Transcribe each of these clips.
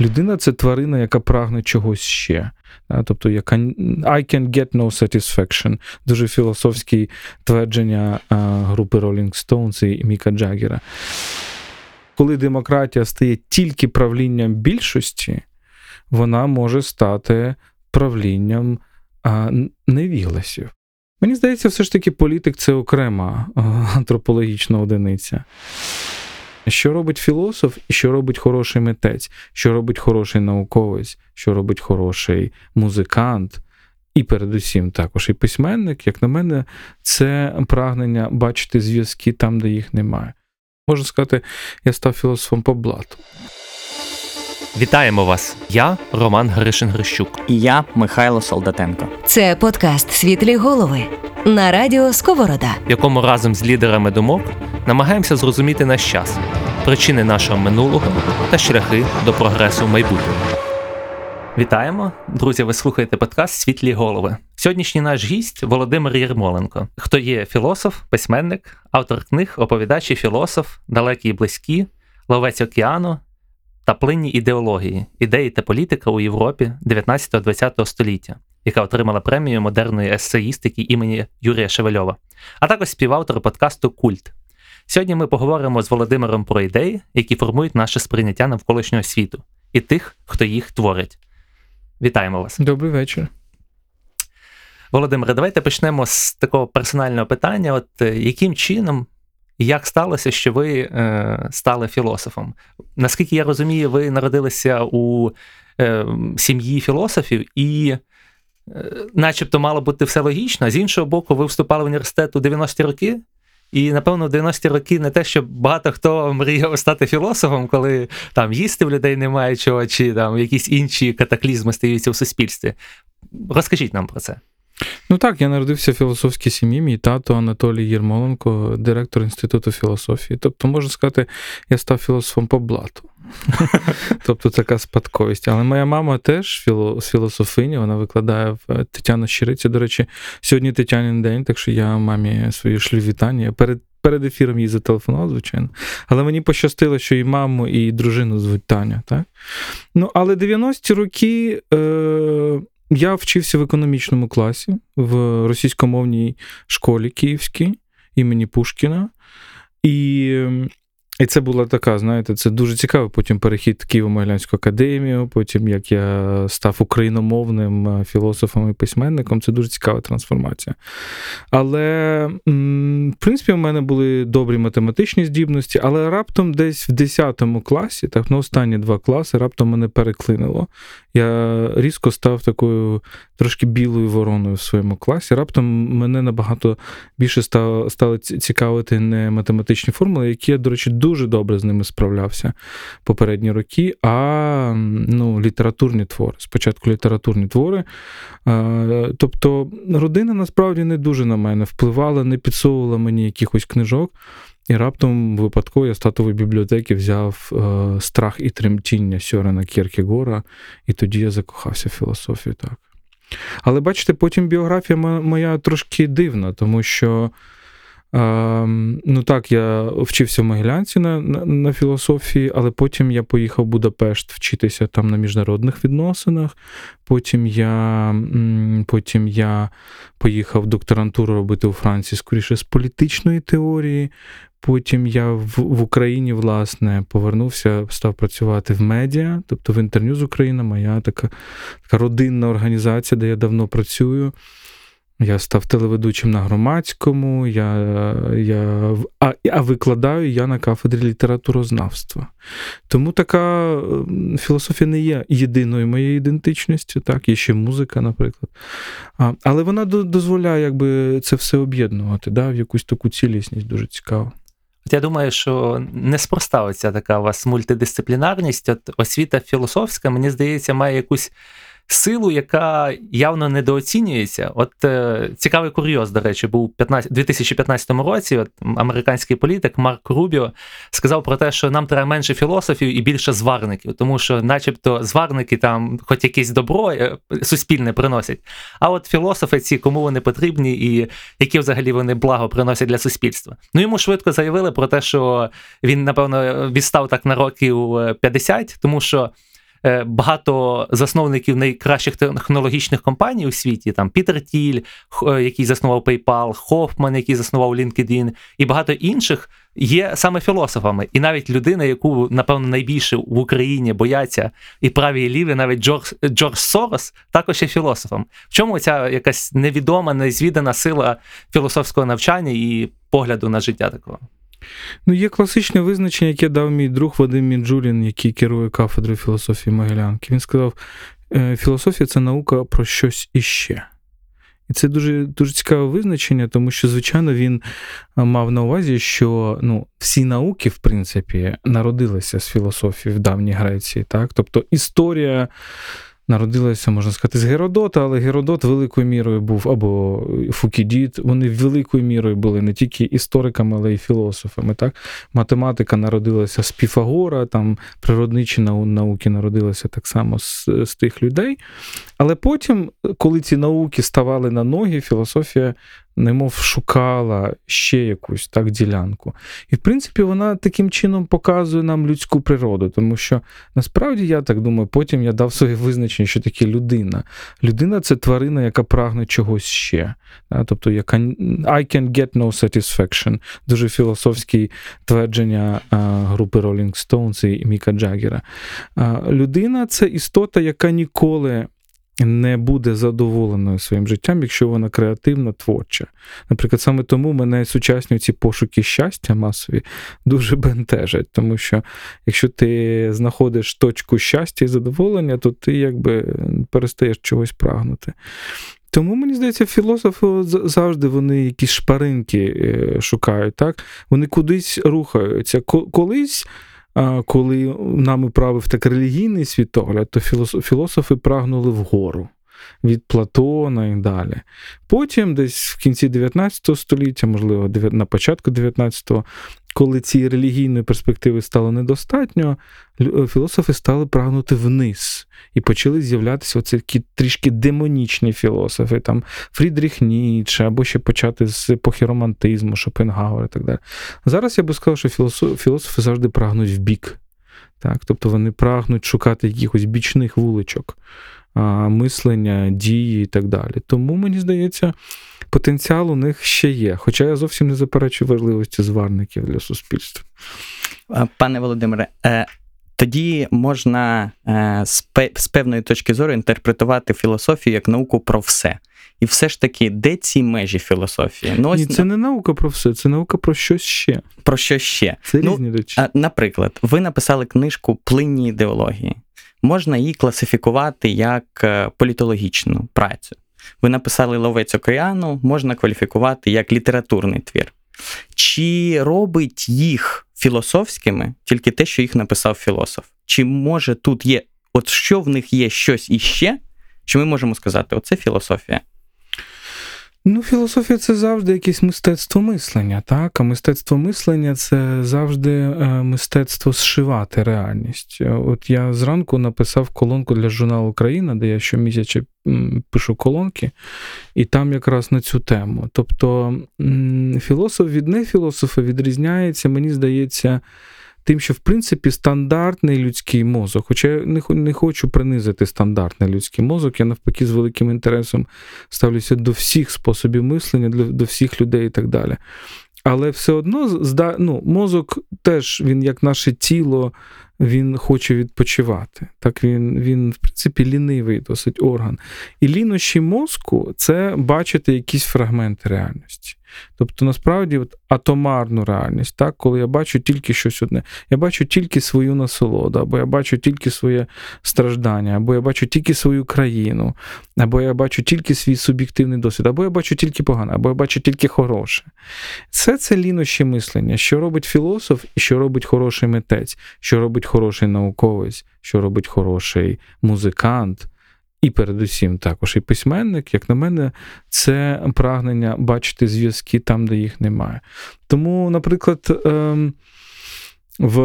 Людина це тварина, яка прагне чогось ще. Тобто, яка I can get no satisfaction. Дуже філософське твердження групи Rolling Stones і Міка Джаггера. Коли демократія стає тільки правлінням більшості, вона може стати правлінням невігласів. Мені здається, все ж таки політик це окрема антропологічна одиниця. Що робить філософ і що робить хороший митець, що робить хороший науковець, що робить хороший музикант, і передусім також і письменник, як на мене, це прагнення бачити зв'язки там, де їх немає. Можна сказати, я став філософом по блату. Вітаємо вас! Я Роман Гришин Грищук. І я Михайло Солдатенко. Це подкаст Світлі голови на радіо Сковорода, в якому разом з лідерами думок намагаємося зрозуміти наш час, причини нашого минулого та шляхи до прогресу в майбутньому. Вітаємо, друзі! Ви слухаєте подкаст Світлі голови. Сьогоднішній наш гість Володимир Єрмоленко, хто є філософ, письменник, автор книг, оповідач і філософ, далекі і близькі, ловець океану та плинні ідеології, ідеї та політика у Європі 19-20 століття, яка отримала премію модерної есеїстики імені Юрія Шевельова, а також співавтор подкасту Культ. Сьогодні ми поговоримо з Володимиром про ідеї, які формують наше сприйняття навколишнього світу, і тих, хто їх творить. Вітаємо вас. Добрий вечір. Володимире, давайте почнемо з такого персонального питання: От е, яким чином як сталося, що ви е, стали філософом? Наскільки я розумію, ви народилися у е, сім'ї філософів, і, е, начебто, мало бути все логічно, з іншого боку, ви вступали в університет у 90-ті роки. І, напевно, в 90-ті роки не те, що багато хто мріяв стати філософом, коли там їсти в людей немає чого, чи там якісь інші катаклізми стаються в суспільстві. Розкажіть нам про це. Ну так, я народився в філософській сім'ї, мій тато Анатолій Єрмоленко, директор Інституту філософії. Тобто, можна сказати, я став філософом по блату. Тобто така спадковість. Але моя мама теж філософиня, вона викладає в е, Тетяна Щириці. До речі, сьогодні Тетянин день, так що я мамі свої шлю вітання. Перед перед ефіром їй зателефонував, звичайно. Але мені пощастило, що і маму, і дружину звуть Таня. Так? Ну, Але 90-ті роки. Е- я вчився в економічному класі в російськомовній школі київській імені Пушкіна. І і це була така, знаєте, це дуже цікавий потім перехід Києво-Могилянську академію, потім як я став україномовним е, філософом і письменником, це дуже цікава трансформація. Але, в принципі, у мене були добрі математичні здібності, але раптом десь в 10 класі, так, на останні два класи, раптом мене переклинило. Я різко став такою трошки білою вороною в своєму класі. Раптом мене набагато більше стали цікавити не математичні формули, які до речі, дуже добре з ними справлявся попередні роки, а ну, літературні твори. Спочатку літературні твори. Тобто родина насправді не дуже на мене впливала, не підсовувала мені якихось книжок. І раптом випадково я з татової бібліотеки взяв е, страх і тремтіння Сьорена Кіркегора, і тоді я закохався в філософію. так. Але бачите, потім біографія моя трошки дивна, тому що Ну так, я вчився в Могилянці на, на на, філософії, але потім я поїхав в Будапешт вчитися там на міжнародних відносинах. Потім я потім я поїхав докторантуру робити у Франції скоріше з політичної теорії. Потім я в, в Україні, власне, повернувся, став працювати в медіа, тобто в Інтерньюз Україна, моя така, така родинна організація, де я давно працюю. Я став телеведучим на громадському, я, я, а а викладаю я на кафедрі літературознавства. Тому така філософія не є єдиною моєю ідентичністю, так, є ще музика, наприклад. А, Але вона дозволяє якби, це все об'єднувати да, в якусь таку цілісність дуже цікаву. От я думаю, що неспроста оця така у вас мультидисциплінарність. От освіта філософська, мені здається, має якусь силу, яка явно недооцінюється. От е, цікавий курйоз, до речі, був у 2015 році. От Американський політик Марк Рубіо сказав про те, що нам треба менше філософів і більше зварників, тому що, начебто, зварники там, хоч якесь добро е, суспільне приносять. А от філософи, ці кому вони потрібні, і які взагалі вони благо приносять для суспільства. Ну йому швидко заявили про те, що він, напевно, відстав так на років 50, тому що. Е, багато засновників найкращих технологічних компаній у світі, там Пітер Тіль, е, який заснував PayPal, Хофман, який заснував LinkedIn, і багато інших є саме філософами. І навіть людина, яку, напевно, найбільше в Україні бояться і праві і ліві, навіть Джордж, Джордж Сорос, також є філософом. В чому ця якась невідома, незвідана сила філософського навчання і погляду на життя такого? Ну, є класичне визначення, яке дав мій друг Вадим Мінджулін, який керує кафедрою філософії Могилянки. Він сказав: «Е, філософія це наука про щось іще. І це дуже дуже цікаве визначення, тому що, звичайно, він мав на увазі, що ну, всі науки, в принципі, народилися з філософії в давній Греції. Так? Тобто історія народилася, можна сказати, з Геродота, але Геродот великою мірою був або Фукідіт, вони великою мірою були не тільки істориками, але й філософами. Так? Математика народилася з Піфагора, там природничі науки народилися так само з, з тих людей. Але потім, коли ці науки ставали на ноги, філософія немов шукала ще якусь так ділянку. І в принципі, вона таким чином показує нам людську природу, тому що насправді я так думаю, потім я дав своє визначення, що таке людина. Людина це тварина, яка прагне чогось ще. Тобто, яка I can get no satisfaction. Дуже філософське твердження групи Rolling Stones і Міка Джаггера. Людина це істота, яка ніколи не буде задоволеною своїм життям, якщо вона креативна, творча. Наприклад, саме тому мене сучасні ці пошуки щастя масові дуже бентежать, тому що якщо ти знаходиш точку щастя і задоволення, то ти якби перестаєш чогось прагнути. Тому мені здається, філософи завжди вони якісь шпаринки е, шукають, так? Вони кудись рухаються. Колись коли нами правив так релігійний світогляд, то філософи прагнули вгору. Від Платона і далі. Потім, десь в кінці 19 століття, можливо, на початку 19-го, коли цієї релігійної перспективи стало недостатньо, е, філософи стали прагнути вниз. І почали з'являтися оці такі трішки демонічні філософи, там Фрідріх Ніцше, або ще почати з епохи романтизму, Шопенгауер і так далі. Зараз я би сказав, що філософи завжди прагнуть в бік. Так? Тобто вони прагнуть шукати якихось бічних вуличок, мислення, дії і так далі. Тому мені здається потенціал у них ще є. Хоча я зовсім не заперечую важливості зварників для суспільства. Пане Володимире, е, тоді можна е, з певної точки зору інтерпретувати філософію як науку про все. І все ж таки, де ці межі філософії? Ну, ось... Ні, Це не наука про все, це наука про щось ще. Про що ще? Це ну, різні речі. Наприклад, ви написали книжку Плинні ідеології. Можна її класифікувати як е, політологічну працю. Ви написали Ловець океану, можна кваліфікувати як літературний твір. Чи робить їх філософськими тільки те, що їх написав філософ? Чи може тут є, от що в них є щось іще, що ми можемо сказати, оце філософія? Ну, філософія це завжди якесь мистецтво мислення, так? А мистецтво мислення це завжди е, мистецтво зшивати реальність. От я зранку написав колонку для журналу Україна, де я щомісяця пишу колонки, і там якраз на цю тему. Тобто філософ від нефілософа відрізняється, мені здається тим, що в принципі стандартний людський мозок, хоча я не хочу принизити стандартний людський мозок, я навпаки з великим інтересом ставлюся до всіх способів мислення, до всіх людей і так далі. Але все одно ну, мозок теж він, як наше тіло, він хоче відпочивати. Так Він, він, в принципі, лінивий досить орган. І лінощі мозку це бачити якісь фрагменти реальності. Тобто, насправді, от, атомарну реальність, так, коли я бачу тільки щось одне, я бачу тільки свою насолоду, або я бачу тільки своє страждання, або я бачу тільки свою країну, або я бачу тільки свій суб'єктивний досвід, або я бачу тільки погане, або я бачу тільки хороше. Це це лінощі мислення, що робить філософ і що робить хороший митець, що робить хороший науковець, що робить хороший музикант і передусім також і письменник, як на мене, це прагнення бачити зв'язки там, де їх немає. Тому, наприклад, ем, в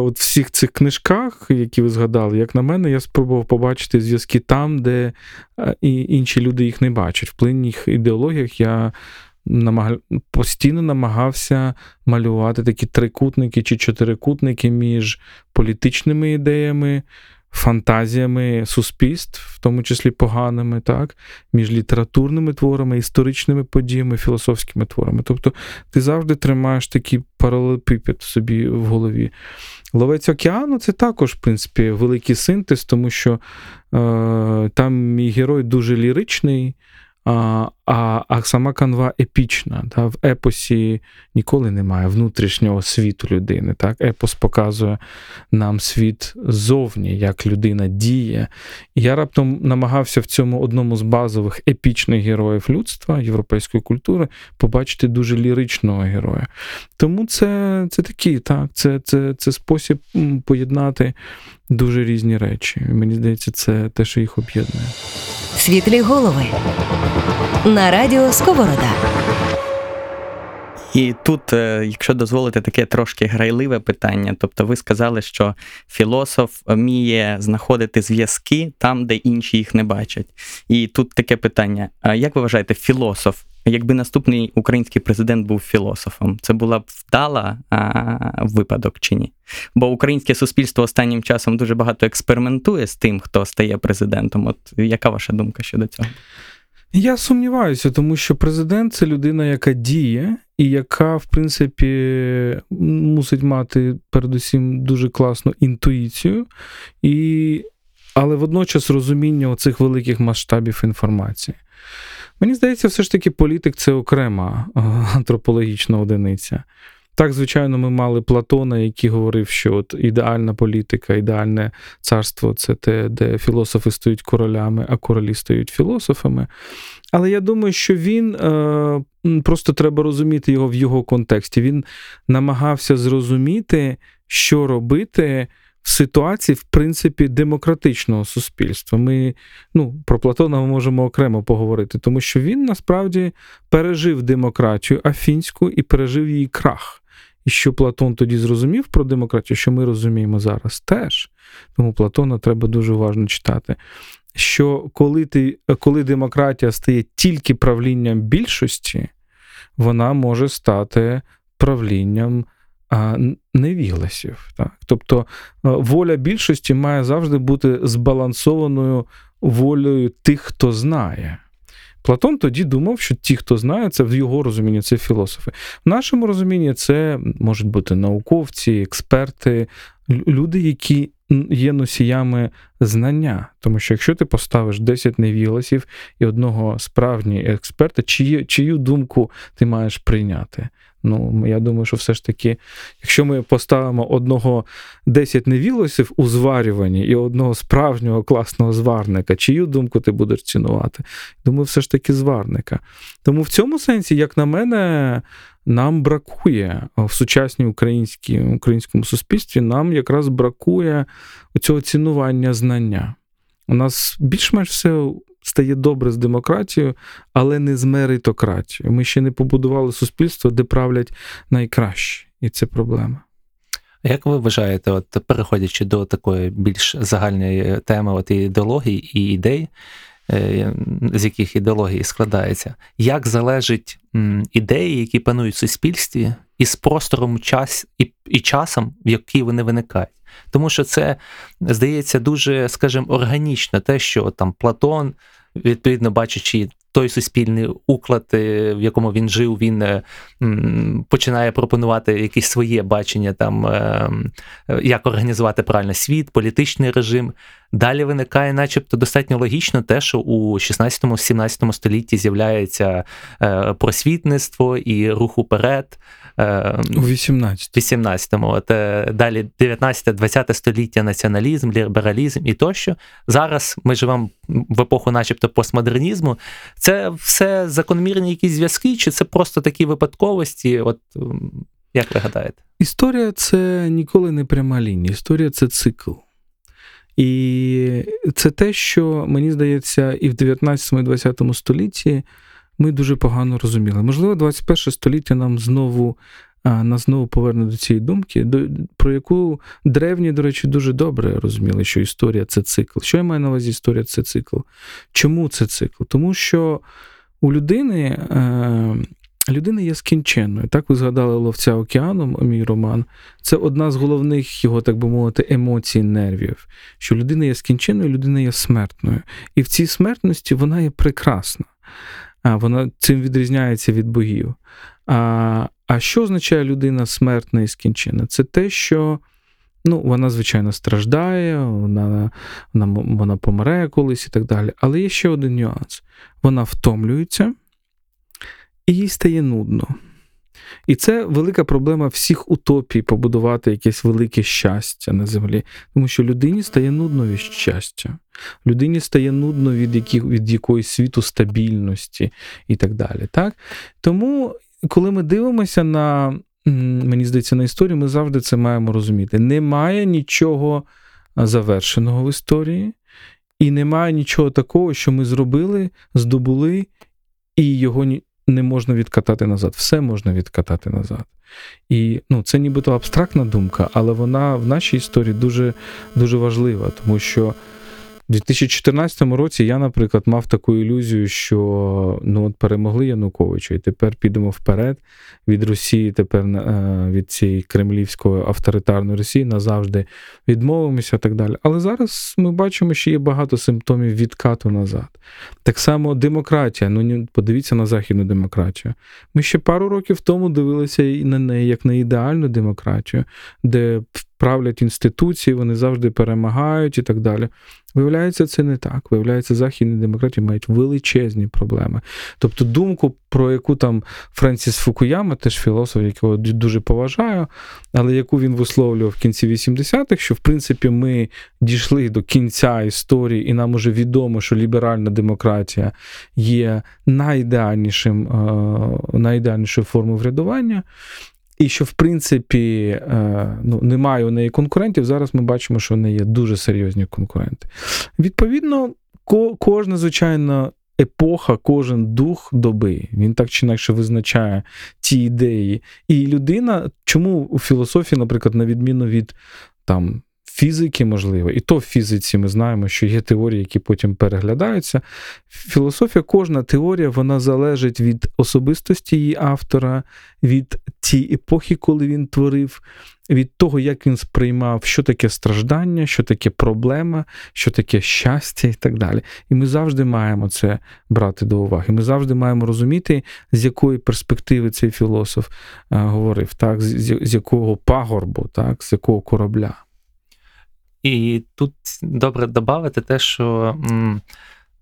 от всіх цих книжках, які ви згадали, як на мене, я спробував побачити зв'язки там, де е, і інші люди їх не бачать. В плинних ідеологіях я намаг... постійно намагався малювати такі трикутники чи чотирикутники між політичними ідеями фантазіями суспільств, в тому числі поганими, так, між літературними творами, історичними подіями, філософськими творами. Тобто ти завжди тримаєш такий паралелепіпед собі в голові. Ловець океану це також, в принципі, великий синтез, тому що е, там мій герой дуже ліричний. А а, а сама канва епічна. Та? В епосі ніколи немає внутрішнього світу людини. Так? Епос показує нам світ ззовні, як людина діє. Я раптом намагався в цьому одному з базових епічних героїв людства, європейської культури, побачити дуже ліричного героя. Тому це це такий, так, це, це, це спосіб поєднати дуже різні речі. Мені здається, це те, що їх об'єднує. Світлі голови на радіо Сковорода. І тут, е, якщо дозволите, таке трошки грайливе питання. Тобто, ви сказали, що філософ вміє знаходити зв'язки там, де інші їх не бачать. І тут таке питання: як ви вважаєте, філософ якби наступний український президент був філософом, це була б вдала а, випадок чи ні? Бо українське суспільство останнім часом дуже багато експериментує з тим, хто стає президентом. От яка ваша думка щодо цього? Я сумніваюся, тому що президент це людина, яка діє, і яка, в принципі, мусить мати передусім дуже класну інтуїцію, і... але водночас розуміння цих великих масштабів інформації. Мені здається, все ж таки політик це окрема антропологічна одиниця. Так, звичайно, ми мали Платона, який говорив, що от ідеальна політика, ідеальне царство це те, де філософи стають королями, а королі стають філософами. Але я думаю, що він е, просто треба розуміти його в його контексті. Він намагався зрозуміти, що робити ситуації, в принципі, демократичного суспільства. Ми ну, про Платона ми можемо окремо поговорити, тому що він насправді пережив демократію афінську і пережив її крах. І що Платон тоді зрозумів про демократію, що ми розуміємо зараз теж. Тому Платона треба дуже уважно читати. Що коли ти, коли демократія стає тільки правлінням більшості, вона може стати правлінням невігласів. Так? Тобто воля більшості має завжди бути збалансованою волею тих, хто знає. Платон тоді думав, що ті, хто знає, це в його розумінні, це філософи. В нашому розумінні це можуть бути науковці, експерти, люди, які є носіями знання. Тому що якщо ти поставиш 10 невіласів і одного справжнього експерта, чиї, чию думку ти маєш прийняти? Ну, я думаю, що все ж таки, якщо ми поставимо одного 10 невілосів у зварюванні і одного справжнього класного зварника, чию думку ти будеш цінувати? Думаю, все ж таки зварника. Тому в цьому сенсі, як на мене, нам бракує в сучасній українській, українському суспільстві, нам якраз бракує цього цінування знання. У нас більш-менш все стає добре з демократією, але не з меритократією. Ми ще не побудували суспільство, де правлять найкраще, і це проблема. Як ви вважаєте, от переходячи до такої більш загальної теми от ідеології і ідей, е, з яких ідеології складається, як залежить ідеї, які панують в суспільстві, із простором час і, і часом, в який вони виникають? Тому що це здається дуже, скажімо, органічно, те, що там Платон відповідно бачачи той суспільний уклад, е, в якому він жив, він е, починає пропонувати якісь своє бачення, там е, як організувати правильно світ, політичний режим. Далі виникає, начебто, достатньо логічно те, що у 16-17 столітті з'являється просвітництво і рух уперед. У 18 18-му. От далі 19-20 століття націоналізм, лібералізм і тощо. Зараз ми живемо в епоху, начебто, постмодернізму. Це все закономірні якісь зв'язки, чи це просто такі випадковості? От як ви гадаєте? Історія це ніколи не пряма лінія. Історія це цикл. І це те, що мені здається, і в 19 і 20 столітті ми дуже погано розуміли. Можливо, 21 століття нам знову нас знову поверне до цієї думки, про яку древні, до речі, дуже добре розуміли, що історія це цикл. Що я маю на увазі історія це цикл? Чому це цикл? Тому що у людини е, людина є скінченною. Так, ви згадали ловця океану, мій роман. Це одна з головних його, так би мовити, емоцій, нервів. Що людина є скінченною, людина є смертною. І в цій смертності вона є прекрасна. Вона цим відрізняється від богів. А а що означає людина смертна і скінчена? Це те, що ну, вона, звичайно, страждає, вона, вона, вона помре колись і так далі. Але є ще один нюанс: вона втомлюється і їй стає нудно. І це велика проблема всіх утопій побудувати якесь велике щастя на землі. Тому що людині стає нудно від щастя, людині стає нудно від яких, від якоїсь світу стабільності і так далі. Так? Тому, коли ми дивимося на, мені здається, на історію, ми завжди це маємо розуміти. Немає нічого завершеного в історії, і немає нічого такого, що ми зробили, здобули, і його не можна відкатати назад. Все можна відкатати назад. І ну, це нібито абстрактна думка, але вона в нашій історії дуже, дуже важлива, тому що. У 2014 році я, наприклад, мав таку ілюзію, що ну от перемогли Януковича, і тепер підемо вперед від Росії, тепер е, від цієї кремлівської авторитарної Росії назавжди відмовимося і так далі. Але зараз ми бачимо, що є багато симптомів відкату назад. Так само демократія. Ну подивіться на західну демократію. Ми ще пару років тому дивилися і на неї як на ідеальну демократію, де правлять інституції, вони завжди перемагають і так далі. Виявляється, це не так. Виявляється, західні демократії мають величезні проблеми. Тобто, думку, про яку там Френсіс Фукуяма, теж філософ, якого дуже поважаю, але яку він висловлював в кінці 80-х, що в принципі ми дійшли до кінця історії, і нам уже відомо, що ліберальна демократія є найідеальнішим, е, найідеальнішою формою врядування. І що, в принципі, е, ну, немає у неї конкурентів. Зараз ми бачимо, що в неї є дуже серйозні конкуренти. Відповідно, кожна, звичайно, епоха, кожен дух доби, він так чи інакше визначає ті ідеї. І людина, чому у філософії, наприклад, на відміну від там фізики, можливо, і то в фізиці ми знаємо, що є теорії, які потім переглядаються. Філософія, кожна теорія вона залежить від особистості її автора, від тієї епохи, коли він творив, від того, як він сприймав, що таке страждання, що таке проблема, що таке щастя і так далі. І ми завжди маємо це брати до уваги. Ми завжди маємо розуміти, з якої перспективи цей філософ е, говорив, так, з якого пагорбу, так, з якого корабля. І тут добре додати те, що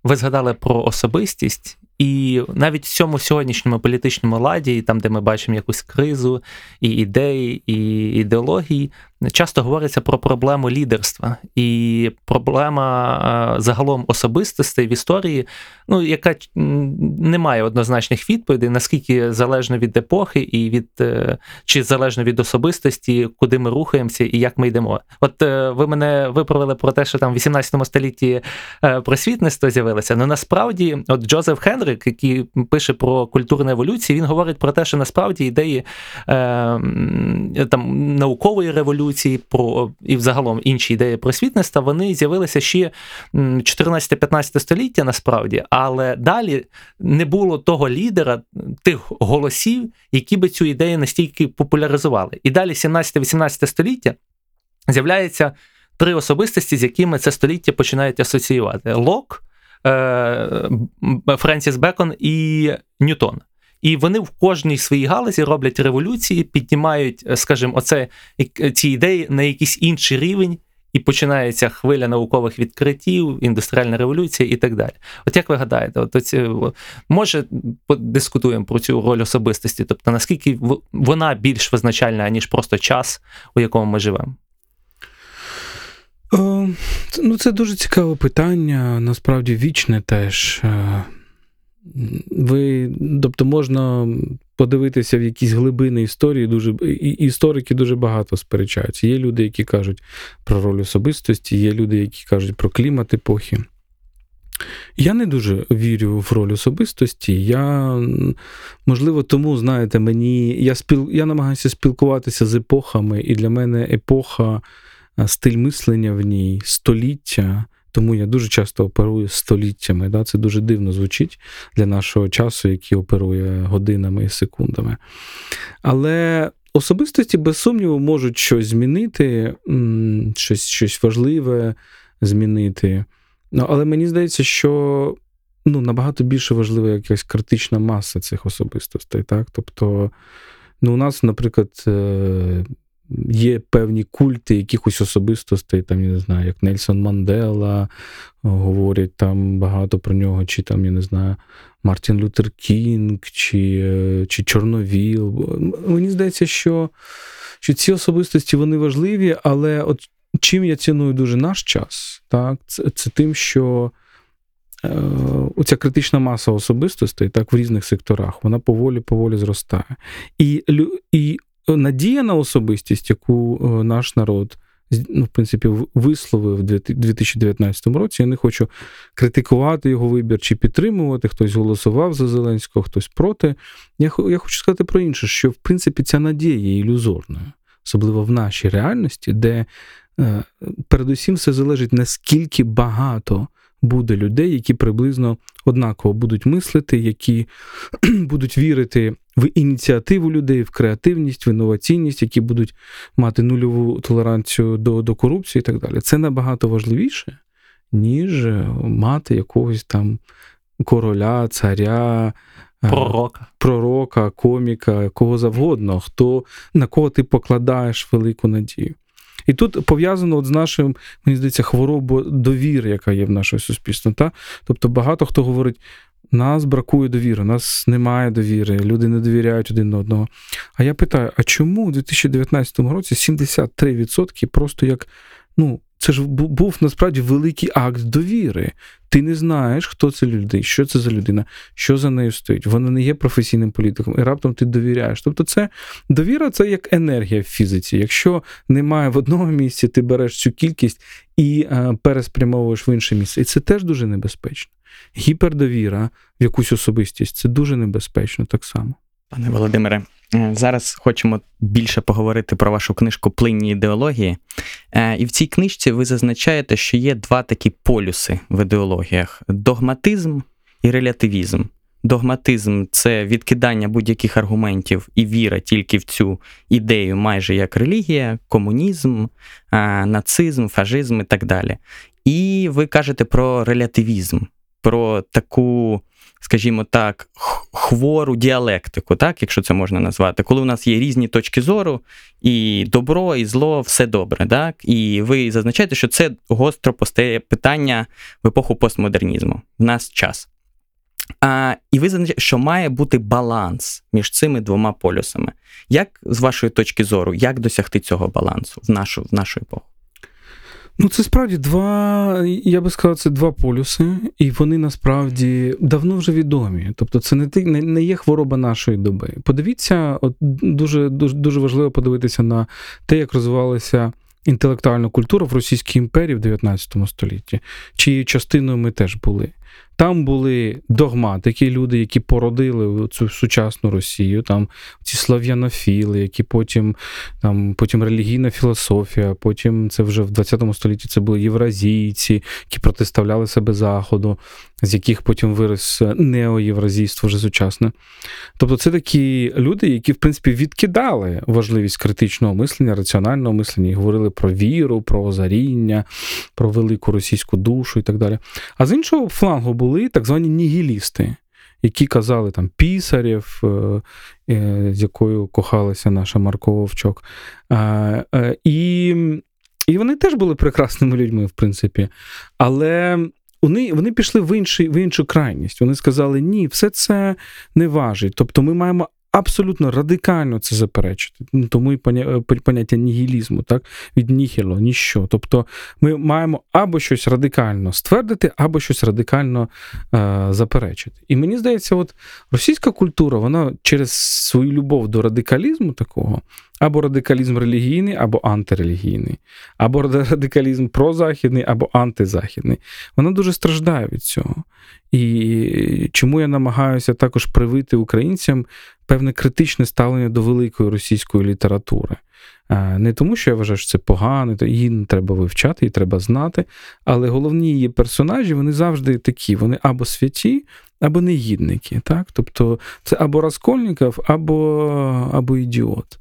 ви згадали про особистість, і навіть в цьому сьогоднішньому політичному ладі, там, де ми бачимо якусь кризу, і ідеї, і ідеології, часто говориться про проблему лідерства і проблема загалом особистостей в історії, ну, яка не має однозначних відповідей, наскільки залежно від епохи і від е, чи залежно від особистості, куди ми рухаємося і як ми йдемо. От е, ви мене виправили про те, що там в 18 столітті е, просвітництво з'явилося. Ну насправді, от Джозеф Хенрик, який пише про культурну еволюцію, він говорить про те, що насправді ідеї там наукової революції революції, про і взагалом інші ідеї просвітництва, вони з'явилися ще 14-15 століття насправді, але далі не було того лідера, тих голосів, які би цю ідею настільки популяризували. І далі, 17-18 століття, з'являється три особистості, з якими це століття починають асоціювати: Лок, е, Френсіс Бекон і Ньютон. І вони в кожній своїй галузі роблять революції, піднімають, е, скажімо, оце е, ці ідеї на якийсь інший рівень. І починається хвиля наукових відкриттів, індустріальна революція і так далі. От як ви гадаєте, от оці, може подискутуємо про цю роль особистості? Тобто наскільки вона більш визначальна, ніж просто час, у якому ми живемо? Ну, Це дуже цікаве питання, насправді вічне теж. Е, ви, тобто, можна подивитися в якісь глибини історії, дуже і історики дуже багато сперечаються. Є люди, які кажуть про роль особистості, є люди, які кажуть про клімат епохи. Я не дуже вірю в роль особистості. Я, можливо, тому, знаєте, мені я спіл, я намагаюся спілкуватися з епохами, і для мене епоха, стиль мислення в ній, століття Тому я дуже часто оперую століттями. Да? Це дуже дивно звучить для нашого часу, який оперує годинами і секундами. Але особистості, без сумніву, можуть щось змінити, щось, щось важливе змінити. Ну, Але мені здається, що ну, набагато більше важлива якась критична маса цих особистостей. Так? Тобто, ну, у нас, наприклад, е, є певні культи якихось особистостей, там, я не знаю, як Нельсон Мандела, говорять там багато про нього, чи там, я не знаю, Мартін Лютер Кінг, чи е, чи Чорновіл. Мені здається, що що ці особистості вони важливі, але от чим я ціную дуже наш час, так, це, це тим, що е, оця критична маса особистостей так, в різних секторах, вона поволі-поволі зростає. І, і надія на особистість, яку е, наш народ ну, в принципі, висловив у 2019 році. Я не хочу критикувати його вибір чи підтримувати. Хтось голосував за Зеленського, хтось проти. Я я хочу сказати про інше, що в принципі ця надія є ілюзорною, особливо в нашій реальності, де е, передусім все залежить наскільки багато буде людей, які приблизно однаково будуть мислити, які будуть вірити в ініціативу людей, в креативність, в інноваційність, які будуть мати нульову толеранцію до, до корупції і так далі. Це набагато важливіше, ніж мати якогось там короля, царя. Е, пророка, пророка, коміка, кого завгодно, хто на кого ти покладаєш велику надію. І тут пов'язано от з нашим, мені здається, хворобою довіри, яка є в нашому суспільстві. Та? Тобто багато хто говорить, нас бракує довіри, нас немає довіри, люди не довіряють один одного. А я питаю: а чому у 2019 році 73% просто як ну, це ж був насправді великий акт довіри. Ти не знаєш, хто це людина, що це за людина, що за нею стоїть. Вона не є професійним політиком, і раптом ти довіряєш. Тобто, це довіра це як енергія в фізиці. Якщо немає в одному місці, ти береш цю кількість і е, переспрямовуєш в інше місце. І це теж дуже небезпечно. Гіпердовіра в якусь особистість це дуже небезпечно так само. Пане Володимире, е, зараз хочемо більше поговорити про вашу книжку Плинні ідеології. Е, і в цій книжці ви зазначаєте, що є два такі полюси в ідеологіях: догматизм і релятивізм. Догматизм це відкидання будь-яких аргументів і віра тільки в цю ідею, майже як релігія, комунізм, е, нацизм, фашизм і так далі. І ви кажете про релятивізм, про таку скажімо так, хвору діалектику, так, якщо це можна назвати, коли у нас є різні точки зору, і добро, і зло, все добре. так, І ви зазначаєте, що це гостро постає питання в епоху постмодернізму. В нас час. А, І ви зазначаєте, що має бути баланс між цими двома полюсами. Як з вашої точки зору, як досягти цього балансу в нашу, в нашу епоху? Ну, це справді два, я би сказав, це два полюси, і вони насправді давно вже відомі. Тобто, це не не, не є хвороба нашої доби. Подивіться, от дуже, дуже, дуже важливо подивитися на те, як розвивалася. Інтелектуальна культура в Російській імперії в 19 столітті, чиєю частиною ми теж були. Там були догматики, люди, які породили цю сучасну Росію, там ці слав'янофіли, які потім там потім релігійна філософія, потім це вже в 20 столітті це були євразійці, які протиставляли себе Заходу, з яких потім вирос неоєвразійство вже сучасне. Тобто це такі люди, які, в принципі, відкидали важливість критичного мислення, раціонального мислення і говорили про віру, про озаріння, про велику російську душу і так далі. А з іншого флангу були так звані нігілісти, які казали там пісарів, е, е, з якою кохалася наша Марко Вовчок. І і вони теж були прекрасними людьми, в принципі. Але вони вони пішли в інший, в іншу крайність. Вони сказали, ні, все це не важить. Тобто ми маємо абсолютно радикально це заперечити. Ну, Тому і е, поняття нігілізму, так, від ніхіло, ніщо. Тобто ми маємо або щось радикально ствердити, або щось радикально е, заперечити. І мені здається, от російська культура, вона через свою любов до радикалізму такого, або радикалізм релігійний, або антирелігійний, або радикалізм прозахідний, або антизахідний, вона дуже страждає від цього. І чому я намагаюся також привити українцям певне критичне ставлення до великої російської літератури. Не тому, що я вважаю, що це погано, її не треба вивчати, її треба знати. Але головні її персонажі вони завжди такі: вони або святі, або негідники. Так? Тобто це або Раскольников, або або ідіот.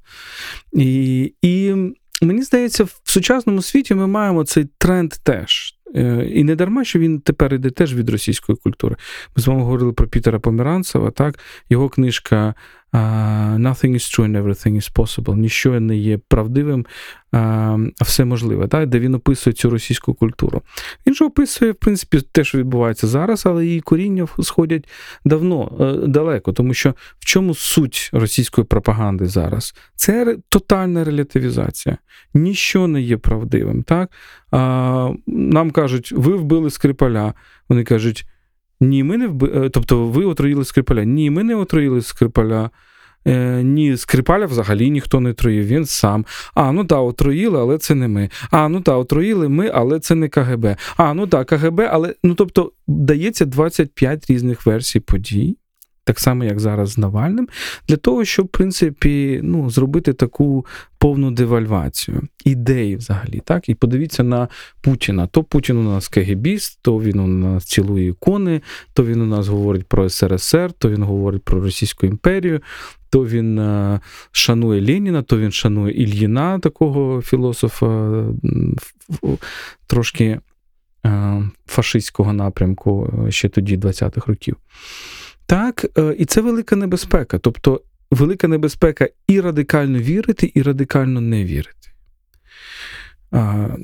І, І мені здається, в сучасному світі ми маємо цей тренд теж. Е, і не дарма, що він тепер іде теж від російської культури. Ми з вами говорили про Пітера Померанцева, так? Його книжка Nothing is true and everything is possible. Ніщо не є правдивим, а все можливе, так? де він описує цю російську культуру. Він же описує, в принципі, те, що відбувається зараз, але її коріння сходять давно, е, далеко. Тому що в чому суть російської пропаганди зараз? Це тотальна релятивізація. Ніщо не є правдивим. так? Нам кажуть, ви вбили Скрипаля. Вони кажуть. Ні, ми не вбили. Тобто ви отруїли Скрипаля. Ні, ми не отруїли Скрипаля. Е, Ні, Скрипаля взагалі ніхто не труїв, він сам. А, ну так, отруїли, але це не ми. А, ну так, отруїли ми, але це не КГБ. А, ну так, КГБ, але ну тобто дається 25 різних версій подій так само, як зараз з Навальним, для того, щоб, в принципі, ну, зробити таку повну девальвацію ідеї взагалі. так? І подивіться на Путіна. То Путін у нас КГБіст, то він у нас цілує ікони, то він у нас говорить про СРСР, то він говорить про Російську імперію. То він е, шанує Леніна, то він шанує Ільїна, такого філософа трошки е, фашистського напрямку е, ще тоді, 20-х років. Так, е, і це велика небезпека. Тобто велика небезпека і радикально вірити, і радикально не вірити.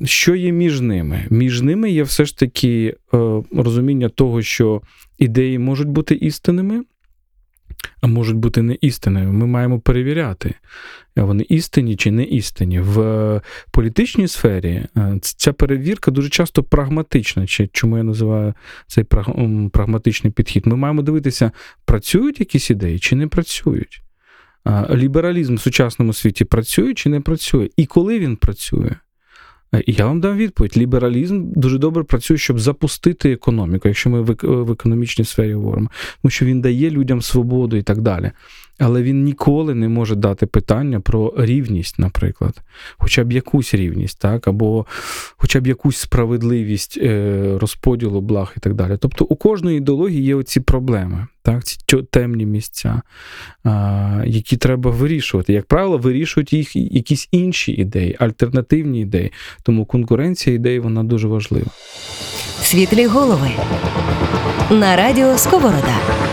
Що є між ними? Між ними є все ж таки е, розуміння того, що ідеї можуть бути істинними, можуть бути не істинною. Ми маємо перевіряти, вони істинні чи не істинні. В е, політичній сфері е, ця перевірка дуже часто прагматична. Чи Чому я називаю цей прагматичний підхід? Ми маємо дивитися, працюють якісь ідеї чи не працюють. Лібералізм в сучасному світі працює чи не працює, і коли він працює. Я вам дам відповідь: лібералізм дуже добре працює, щоб запустити економіку, якщо ми в економічній сфері говоримо, тому що він дає людям свободу і так далі але він ніколи не може дати питання про рівність, наприклад, хоча б якусь рівність, так, або хоча б якусь справедливість е, розподілу благ і так далі. Тобто у кожної ідеології є оці проблеми, так, ці темні місця, які треба вирішувати. Як правило, вирішують їх якісь інші ідеї, альтернативні ідеї. Тому конкуренція ідей вона дуже важлива. Світлі голови на радіо Сковорода.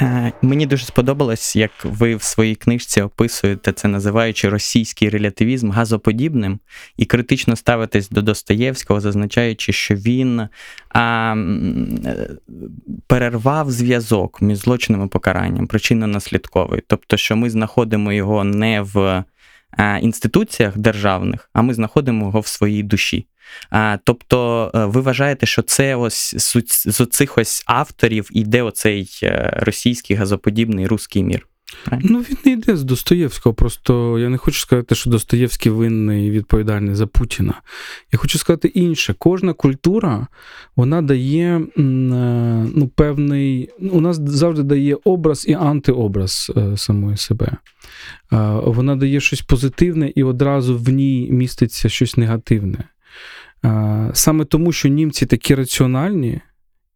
Е, мені дуже сподобалось, як ви в своїй книжці описуєте це, називаючи російський релятивізм газоподібним, і критично ставитесь до Достоєвського, зазначаючи, що він а, е, перервав зв'язок між злочинами покаранням, причинно-наслідковий. Тобто, що ми знаходимо його не в інституціях державних, а ми знаходимо його в своїй душі. Тобто, е, ви вважаєте, що це ось з оцих ось авторів іде оцей е, російський газоподібний русський мір? Ну, він не йде з Достоєвського. Просто я не хочу сказати, що Достоєвський винний і відповідальний за Путіна. Я хочу сказати інше. Кожна культура вона дає е, ну, певний. У нас завжди дає образ і антиобраз самої себе. Вона дає щось позитивне і одразу в ній міститься щось негативне. Саме тому, що німці такі раціональні, Е,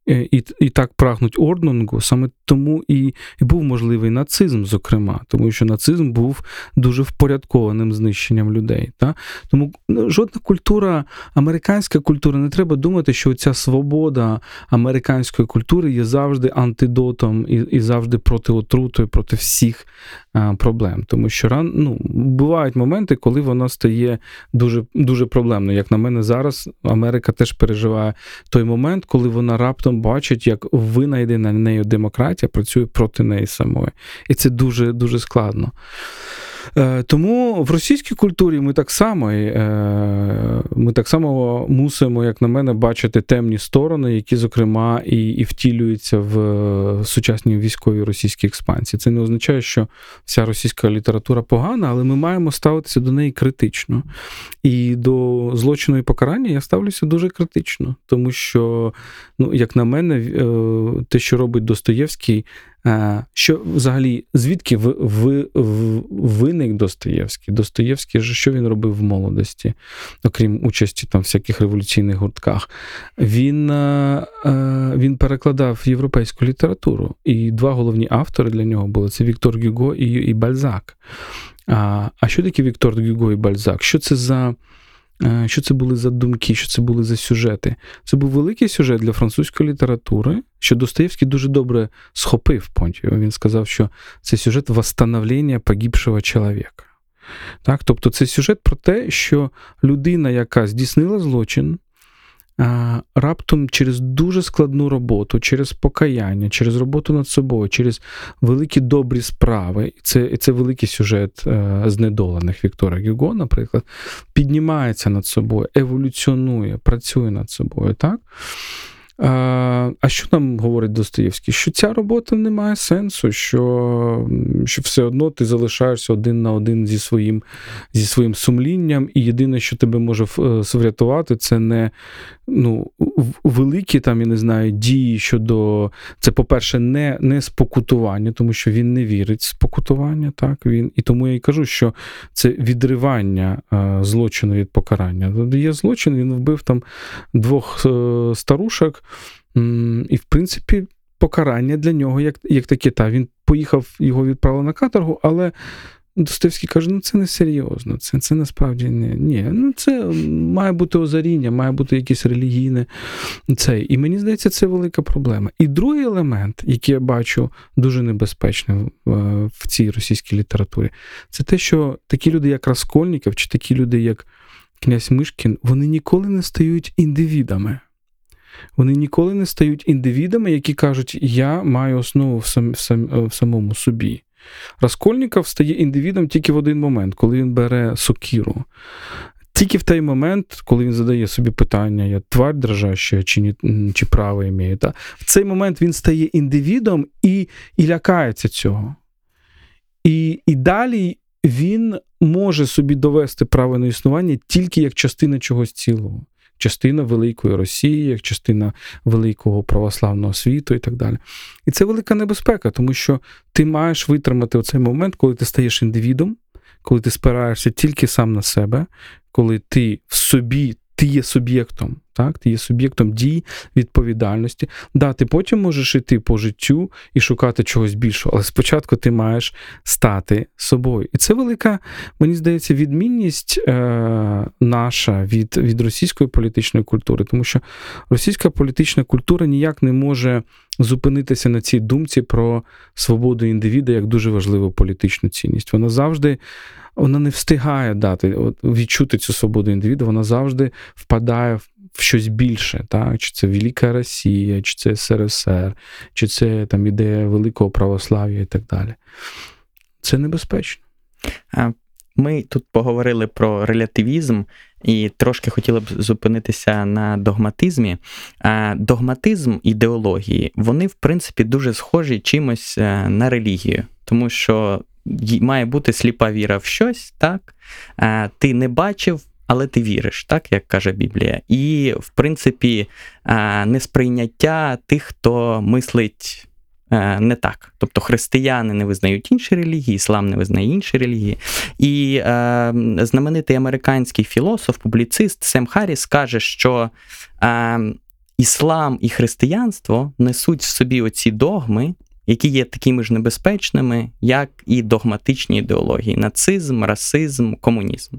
і і так прагнуть орднунгу, саме тому і, і був можливий нацизм, зокрема, тому що нацизм був дуже впорядкованим знищенням людей. Та? Тому ну, жодна культура, американська культура, не треба думати, що ця свобода американської культури є завжди антидотом і і завжди проти отрутою, проти всіх проблем. Тому що ран, ну, бувають моменти, коли вона стає дуже, дуже проблемною. Як на мене, зараз Америка теж переживає той момент, коли вона раптом бачить, як винайдена нею демократія працює проти неї самої. І це дуже дуже складно. Е, тому в російській культурі ми так само е, ми так само мусимо, як на мене, бачити темні сторони, які, зокрема, і і втілюються в сучасній військовій російській експансії. Це не означає, що вся російська література погана, але ми маємо ставитися до неї критично. І до злочину і покарання я ставлюся дуже критично, тому що, ну, як на мене, е, те, що робить Достоєвський, Е, що взагалі, звідки в, в, в, виник Достоєвський? Достоєвський, що він робив в молодості, окрім участі там всяких революційних гуртках? Він е, е, він перекладав європейську літературу. І два головні автори для нього були це Віктор Гюго і, і Бальзак. А, а що таке Віктор Гюго і Бальзак? Що це за. Е, що це були за думки, що це були за сюжети? Це був великий сюжет для французької літератури, що Достоєвський дуже добре схопив Понтію. Він сказав, що це сюжет восстановлення погибшого чоловіка. Так? Тобто це сюжет про те, що людина, яка здійснила злочин, раптом через дуже складну роботу, через покаяння, через роботу над собою, через великі добрі справи, і це це великий сюжет е, знедолених Віктора Гюго, наприклад, піднімається над собою, еволюціонує, працює над собою. так? А що нам говорить Достоєвський? Що ця робота не має сенсу, що що все одно ти залишаєшся один на один зі своїм зі своїм сумлінням, і єдине, що тебе може е, врятувати, це не ну, великі там, я не знаю, дії щодо. Це, по-перше, не не спокутування, тому що він не вірить в спокутування. так, він, І тому я й кажу, що це відривання а, злочину від покарання. Є злочин, він вбив там двох е, старушок, і, в принципі, покарання для нього, як як таке, та він поїхав, його відправили на каторгу, але Достоєвський каже, ну це не серйозно, це це насправді не ні. Ну це має бути озаріння, має бути якесь релігійне. Це. І мені здається, це велика проблема. І другий елемент, який я бачу дуже небезпечним в, в цій російській літературі, це те, що такі люди, як Раскольніков, чи такі люди, як князь Мишкін, вони ніколи не стають індивідами. Вони ніколи не стають індивідами, які кажуть, я маю основу в, сам, в, сам, в самому собі. Раскольников стає індивідом тільки в один момент, коли він бере сокіру. Тільки в той момент, коли він задає собі питання, я тварь дрожаща чи чи право імею, та, в цей момент він стає індивідом і і лякається цього. І, І далі він може собі довести право на існування тільки як частина чогось цілого частина великої Росії, як частина великого православного світу і так далі. І це велика небезпека, тому що ти маєш витримати оцей момент, коли ти стаєш індивідом, коли ти спираєшся тільки сам на себе, коли ти в собі ти є суб'єктом, так? Ти є суб'єктом дій, відповідальності. Да, ти потім можеш йти по життю і шукати чогось більшого, але спочатку ти маєш стати собою. І це велика, мені здається, відмінність е, наша від, від російської політичної культури, тому що російська політична культура ніяк не може зупинитися на цій думці про свободу індивіда як дуже важливу політичну цінність. Вона завжди вона не встигає дати відчути цю свободу індивіду, вона завжди впадає в щось більше, так? чи це Велика Росія, чи це СРСР, чи це там ідея великого православ'я і так далі. Це небезпечно. Ми тут поговорили про релятивізм і трошки хотіли б зупинитися на догматизмі. Догматизм ідеології, вони, в принципі, дуже схожі чимось е, на релігію, тому що має бути сліпа віра в щось, так? Ти не бачив, але ти віриш, так, як каже Біблія. І, в принципі, несприйняття тих, хто мислить. Не так. Тобто християни не визнають інші релігії, іслам не визнає інші релігії. І е, знаменитий американський філософ, публіцист Сем Харріс каже, що е, іслам і християнство несуть в собі оці догми, які є такими ж небезпечними, як і догматичні ідеології: нацизм, расизм, комунізм.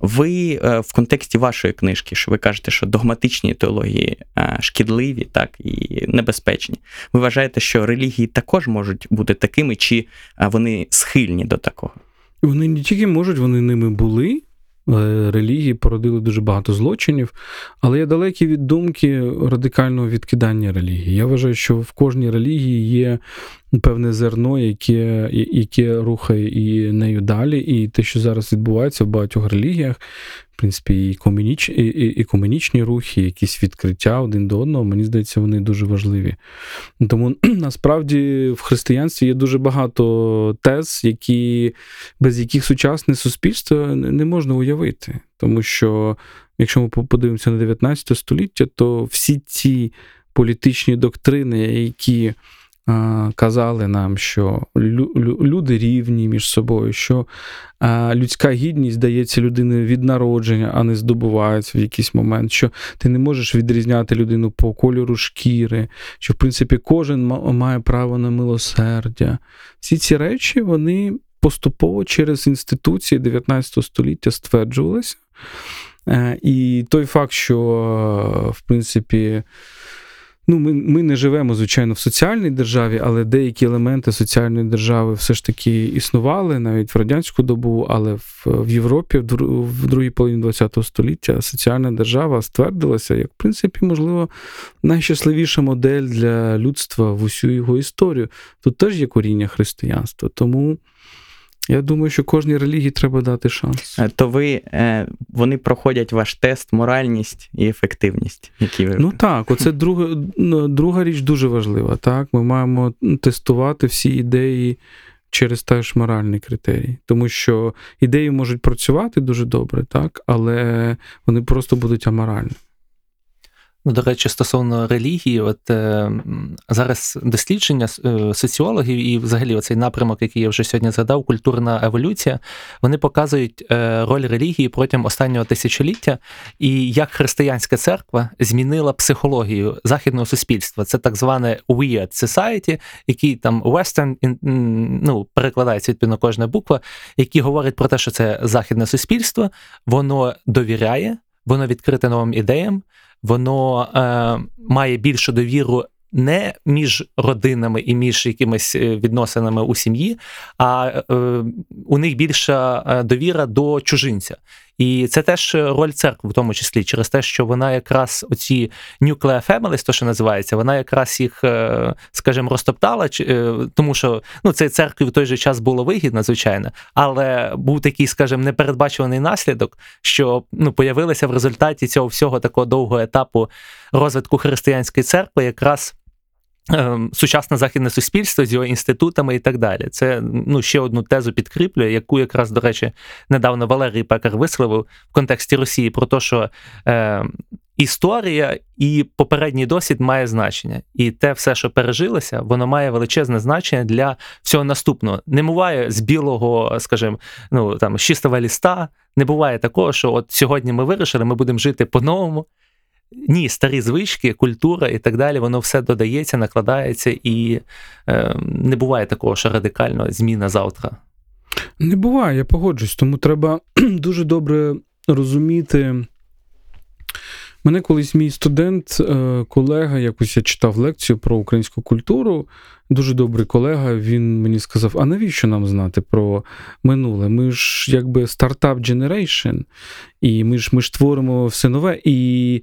Ви е, в контексті вашої книжки, що ви кажете, що догматичні ідеології е, шкідливі, так і небезпечні. Ви вважаєте, що релігії також можуть бути такими, чи е, вони схильні до такого? Вони не тільки можуть, вони ними були. Релігії породили дуже багато злочинів, але я далекий від думки радикального відкидання релігії. Я вважаю, що в кожній релігії є певне зерно, яке яке рухає і нею далі. І те, що зараз відбувається в багатьох релігіях, принципі, і комуніч, і, і, і комунічні рухи, якісь відкриття один до одного, мені здається, вони дуже важливі. Тому насправді в християнстві є дуже багато тез, які, без яких сучасне суспільство не можна уявити. Тому що, якщо ми подивимося на 19 століття, то всі ці політичні доктрини, які казали нам, що люди рівні між собою, що людська гідність дається людини від народження, а не здобувається в якийсь момент, що ти не можеш відрізняти людину по кольору шкіри, що в принципі кожен має право на милосердя. Всі ці речі вони поступово через інституції 19 століття стверджувалися. Е, і той факт, що в принципі. Ну, Ми ми не живемо, звичайно, в соціальній державі, але деякі елементи соціальної держави все ж таки існували навіть в радянську добу, але в, в Європі в, в другій половині ХХ століття соціальна держава ствердилася як, в принципі, можливо, найщасливіша модель для людства в усю його історію. Тут теж є коріння християнства. Тому. Я думаю, що кожній релігії треба дати шанс. Е, то ви е, вони проходять ваш тест, моральність і ефективність. які ви... Ну так, оце друга ну, друга річ дуже важлива. Так, Ми маємо тестувати всі ідеї через теж моральний критерій. Тому що ідеї можуть працювати дуже добре, так, але вони просто будуть аморальні. Ну, до речі, стосовно релігії, от е, зараз дослідження е, соціологів і взагалі оцей напрямок, який я вже сьогодні згадав, культурна еволюція, вони показують е, роль релігії протягом останнього тисячоліття і як християнська церква змінила психологію західного суспільства. Це так зване weird society, який там western, ну, перекладається відповідно кожна буква, які говорять про те, що це західне суспільство, воно довіряє, воно відкрите новим ідеям воно е, має більшу довіру. Не між родинами і між якимись е, відносинами у сім'ї, а е, у них більша е, довіра до чужинця. І це теж роль церкви, в тому числі, через те, що вона якраз оці nuclear families, то що називається, вона якраз їх, е, скажімо, розтоптала, е, тому що ну, це церкві в той же час було вигідно, звичайно, але був такий, скажімо, непередбачуваний наслідок, що ну, появилися в результаті цього всього такого довгого етапу розвитку християнської церкви, якраз. Ем, сучасне західне суспільство з його інститутами і так далі. Це ну, ще одну тезу підкріплює, яку якраз, до речі, недавно Валерій Пекар висловив в контексті Росії про те, що е, історія і попередній досвід має значення. І те все, що пережилося, воно має величезне значення для всього наступного. Не буває з білого, скажімо, ну там чистого ліста. Не буває такого, що от сьогодні ми вирішили, ми будемо жити по-новому. Ні, старі звички, культура і так далі, воно все додається, накладається, і е, не буває такого, що радикально зміна завтра. Не буває, я погоджусь, тому треба дуже добре розуміти. Мене колись мій студент, е, колега, якось я читав лекцію про українську культуру, дуже добрий колега. Він мені сказав: а навіщо нам знати про минуле? Ми ж якби стартап Generation, і ми ж ми ж творимо все нове. І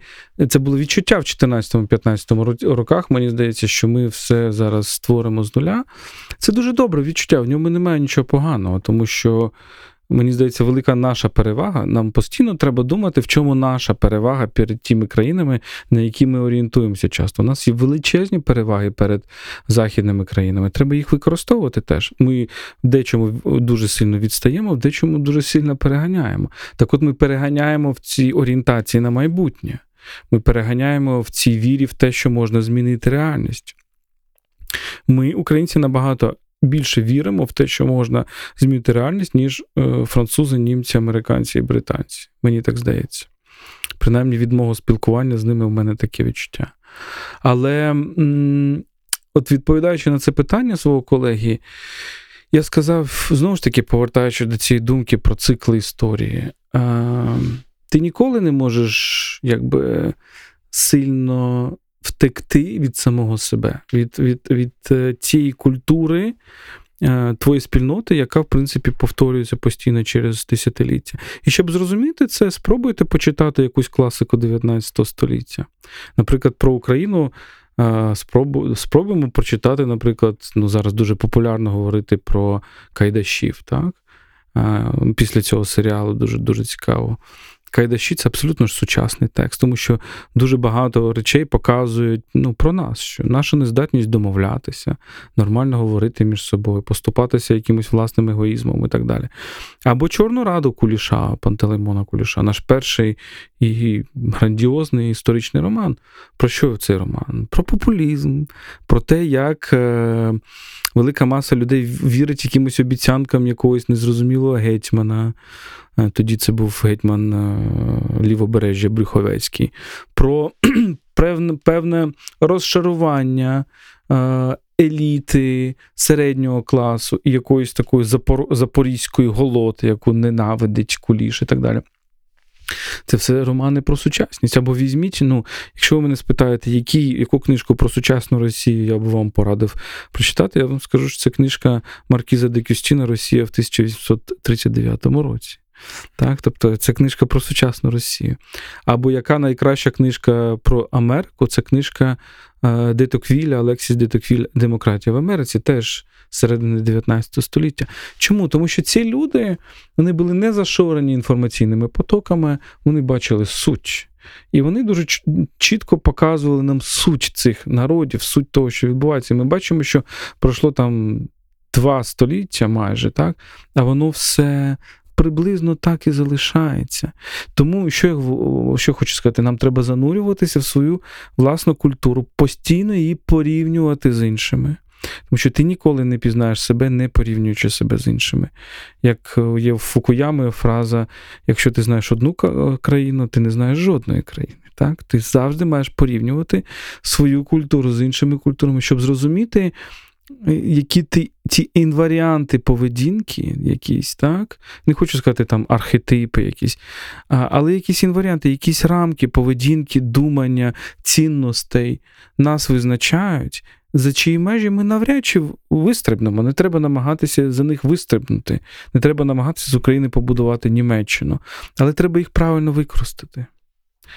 це було відчуття в 14-15 роках. Мені здається, що ми все зараз створимо з нуля. Це дуже добре відчуття. В ньому немає нічого поганого, тому що. Мені здається, велика наша перевага. Нам постійно треба думати, в чому наша перевага перед тими країнами, на які ми орієнтуємося часто. У нас є величезні переваги перед західними країнами. Треба їх використовувати теж. Ми в дечому дуже сильно відстаємо, в дечому дуже сильно переганяємо. Так от ми переганяємо в цій орієнтації на майбутнє. Ми переганяємо в цій вірі в те, що можна змінити реальність. Ми, українці, набагато більше віримо в те, що можна змінити реальність, ніж е, французи, німці, американці і британці. Мені так здається. Принаймні від мого спілкування з ними в мене таке відчуття. Але от відповідаючи на це питання свого колеги, я сказав, знову ж таки, повертаючи до цієї думки про цикли історії, ти ніколи не можеш якби сильно втекти від самого себе, від від, від е, цієї культури е, твоєї спільноти, яка, в принципі, повторюється постійно через десятиліття. І щоб зрозуміти це, спробуйте почитати якусь класику 19 століття. Наприклад, про Україну. Е, спробу, спробуємо прочитати, наприклад, ну зараз дуже популярно говорити про Кайдашів. так? Після цього серіалу дуже дуже цікаво. Кайдаші це абсолютно ж сучасний текст, тому що дуже багато речей показують ну, про нас, що наша нездатність домовлятися, нормально говорити між собою, поступатися якимось власним егоїзмом і так далі. Або Чорну раду Куліша, Пантелеймона Куліша, наш перший і грандіозний історичний роман. Про що цей роман? Про популізм, про те, як е, велика маса людей вірить якимось обіцянкам якогось незрозумілого гетьмана. Е, тоді це був гетьман е, Лівобережжя Брюховецький, про певне, розчарування е, еліти середнього класу і якоїсь такої запор, запорізької голоти, яку ненавидить куліш і так далі. Це все романи про сучасність. Або візьміть, ну, якщо ви мене спитаєте, які, яку книжку про сучасну Росію я б вам порадив прочитати, я вам скажу, що це книжка Маркіза де Кюстіна Росія в 1839 році. Так, Тобто це книжка про сучасну Росію. Або яка найкраща книжка про Америку це книжка е, Детоквіля, Алексіс Детоквіль Демократія в Америці, теж середини 19 століття. Чому? Тому що ці люди вони були не зашорені інформаційними потоками, вони бачили суть. І вони дуже чітко показували нам суть цих народів, суть того, що відбувається. Ми бачимо, що пройшло там два століття майже, так, а воно все приблизно так і залишається. Тому, що я що хочу сказати, нам треба занурюватися в свою власну культуру, постійно її порівнювати з іншими. Тому що ти ніколи не пізнаєш себе, не порівнюючи себе з іншими. Як е, є в Фукуями фраза: якщо ти знаєш одну е, країну, ти не знаєш жодної країни. Так? Ти завжди маєш порівнювати свою культуру з іншими культурами, щоб зрозуміти, які ти ці інваріанти поведінки, якісь, так? Не хочу сказати там архетипи якісь, але якісь інваріанти, якісь рамки поведінки, думання, цінностей нас визначають, за чиї межі ми навряд чи вистрибнемо. Не треба намагатися за них вистрибнути. Не треба намагатися з України побудувати Німеччину. Але треба їх правильно використати,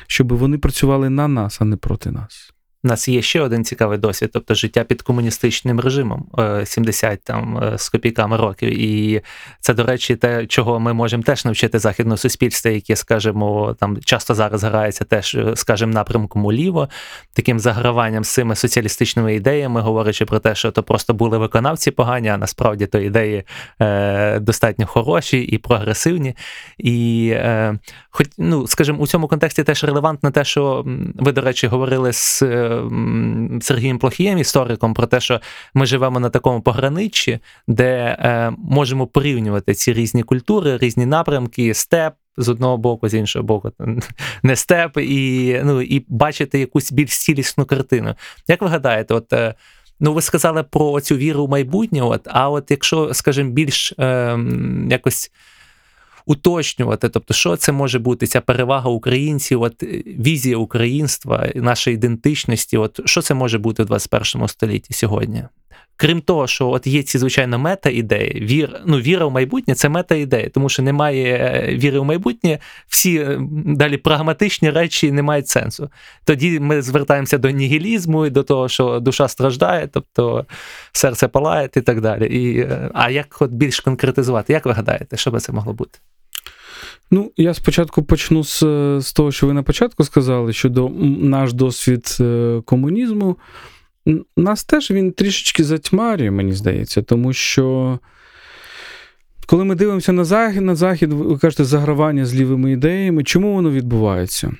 щоб вони працювали на нас, а не проти нас. У нас є ще один цікавий досвід, тобто життя під комуністичним режимом 70 е, там е, з копійками років. І це, до речі, те, чого ми можемо теж навчити західне суспільство, яке, скажімо, там часто зараз грається теж, е, скажімо, напрямком уліво, таким заграванням з цими соціалістичними ідеями, говорячи про те, що то просто були виконавці погані, а насправді то ідеї е, достатньо хороші і прогресивні. І, е, хоч, ну, скажімо, у цьому контексті теж релевантно те, що ви, до речі, говорили з. Сергієм Плохієм, істориком, про те, що ми живемо на такому пограниччі, де е, можемо порівнювати ці різні культури, різні напрямки, степ. З одного боку, з іншого боку, не степ, і ну, і бачити якусь більш цілісну картину. Як ви гадаєте, от е, ну ви сказали про цю віру в майбутнє, от, а от якщо, скажімо, більш е, якось уточнювати, тобто, що це може бути ця перевага українців, от е, візія українства, нашої ідентичності, от що це може бути в 21 столітті сьогодні? Крім того, що от є ці звичайно мета-ідеї, вір, ну, віра в майбутнє це мета-ідеї, тому що немає е, віри в майбутнє, всі е, далі прагматичні речі не мають сенсу. Тоді ми звертаємося до нігілізму і до того, що душа страждає, тобто серце палає і так далі. І, А як от більш конкретизувати? Як ви гадаєте, що би це могло бути? Ну, я спочатку почну з, з того, що ви на початку сказали, щодо наш досвід е, комунізму. Нас теж він трішечки затьмарює, мені здається, тому що. Коли ми дивимося на захід, на захід, ви кажете, загравання з лівими ідеями, чому воно відбувається?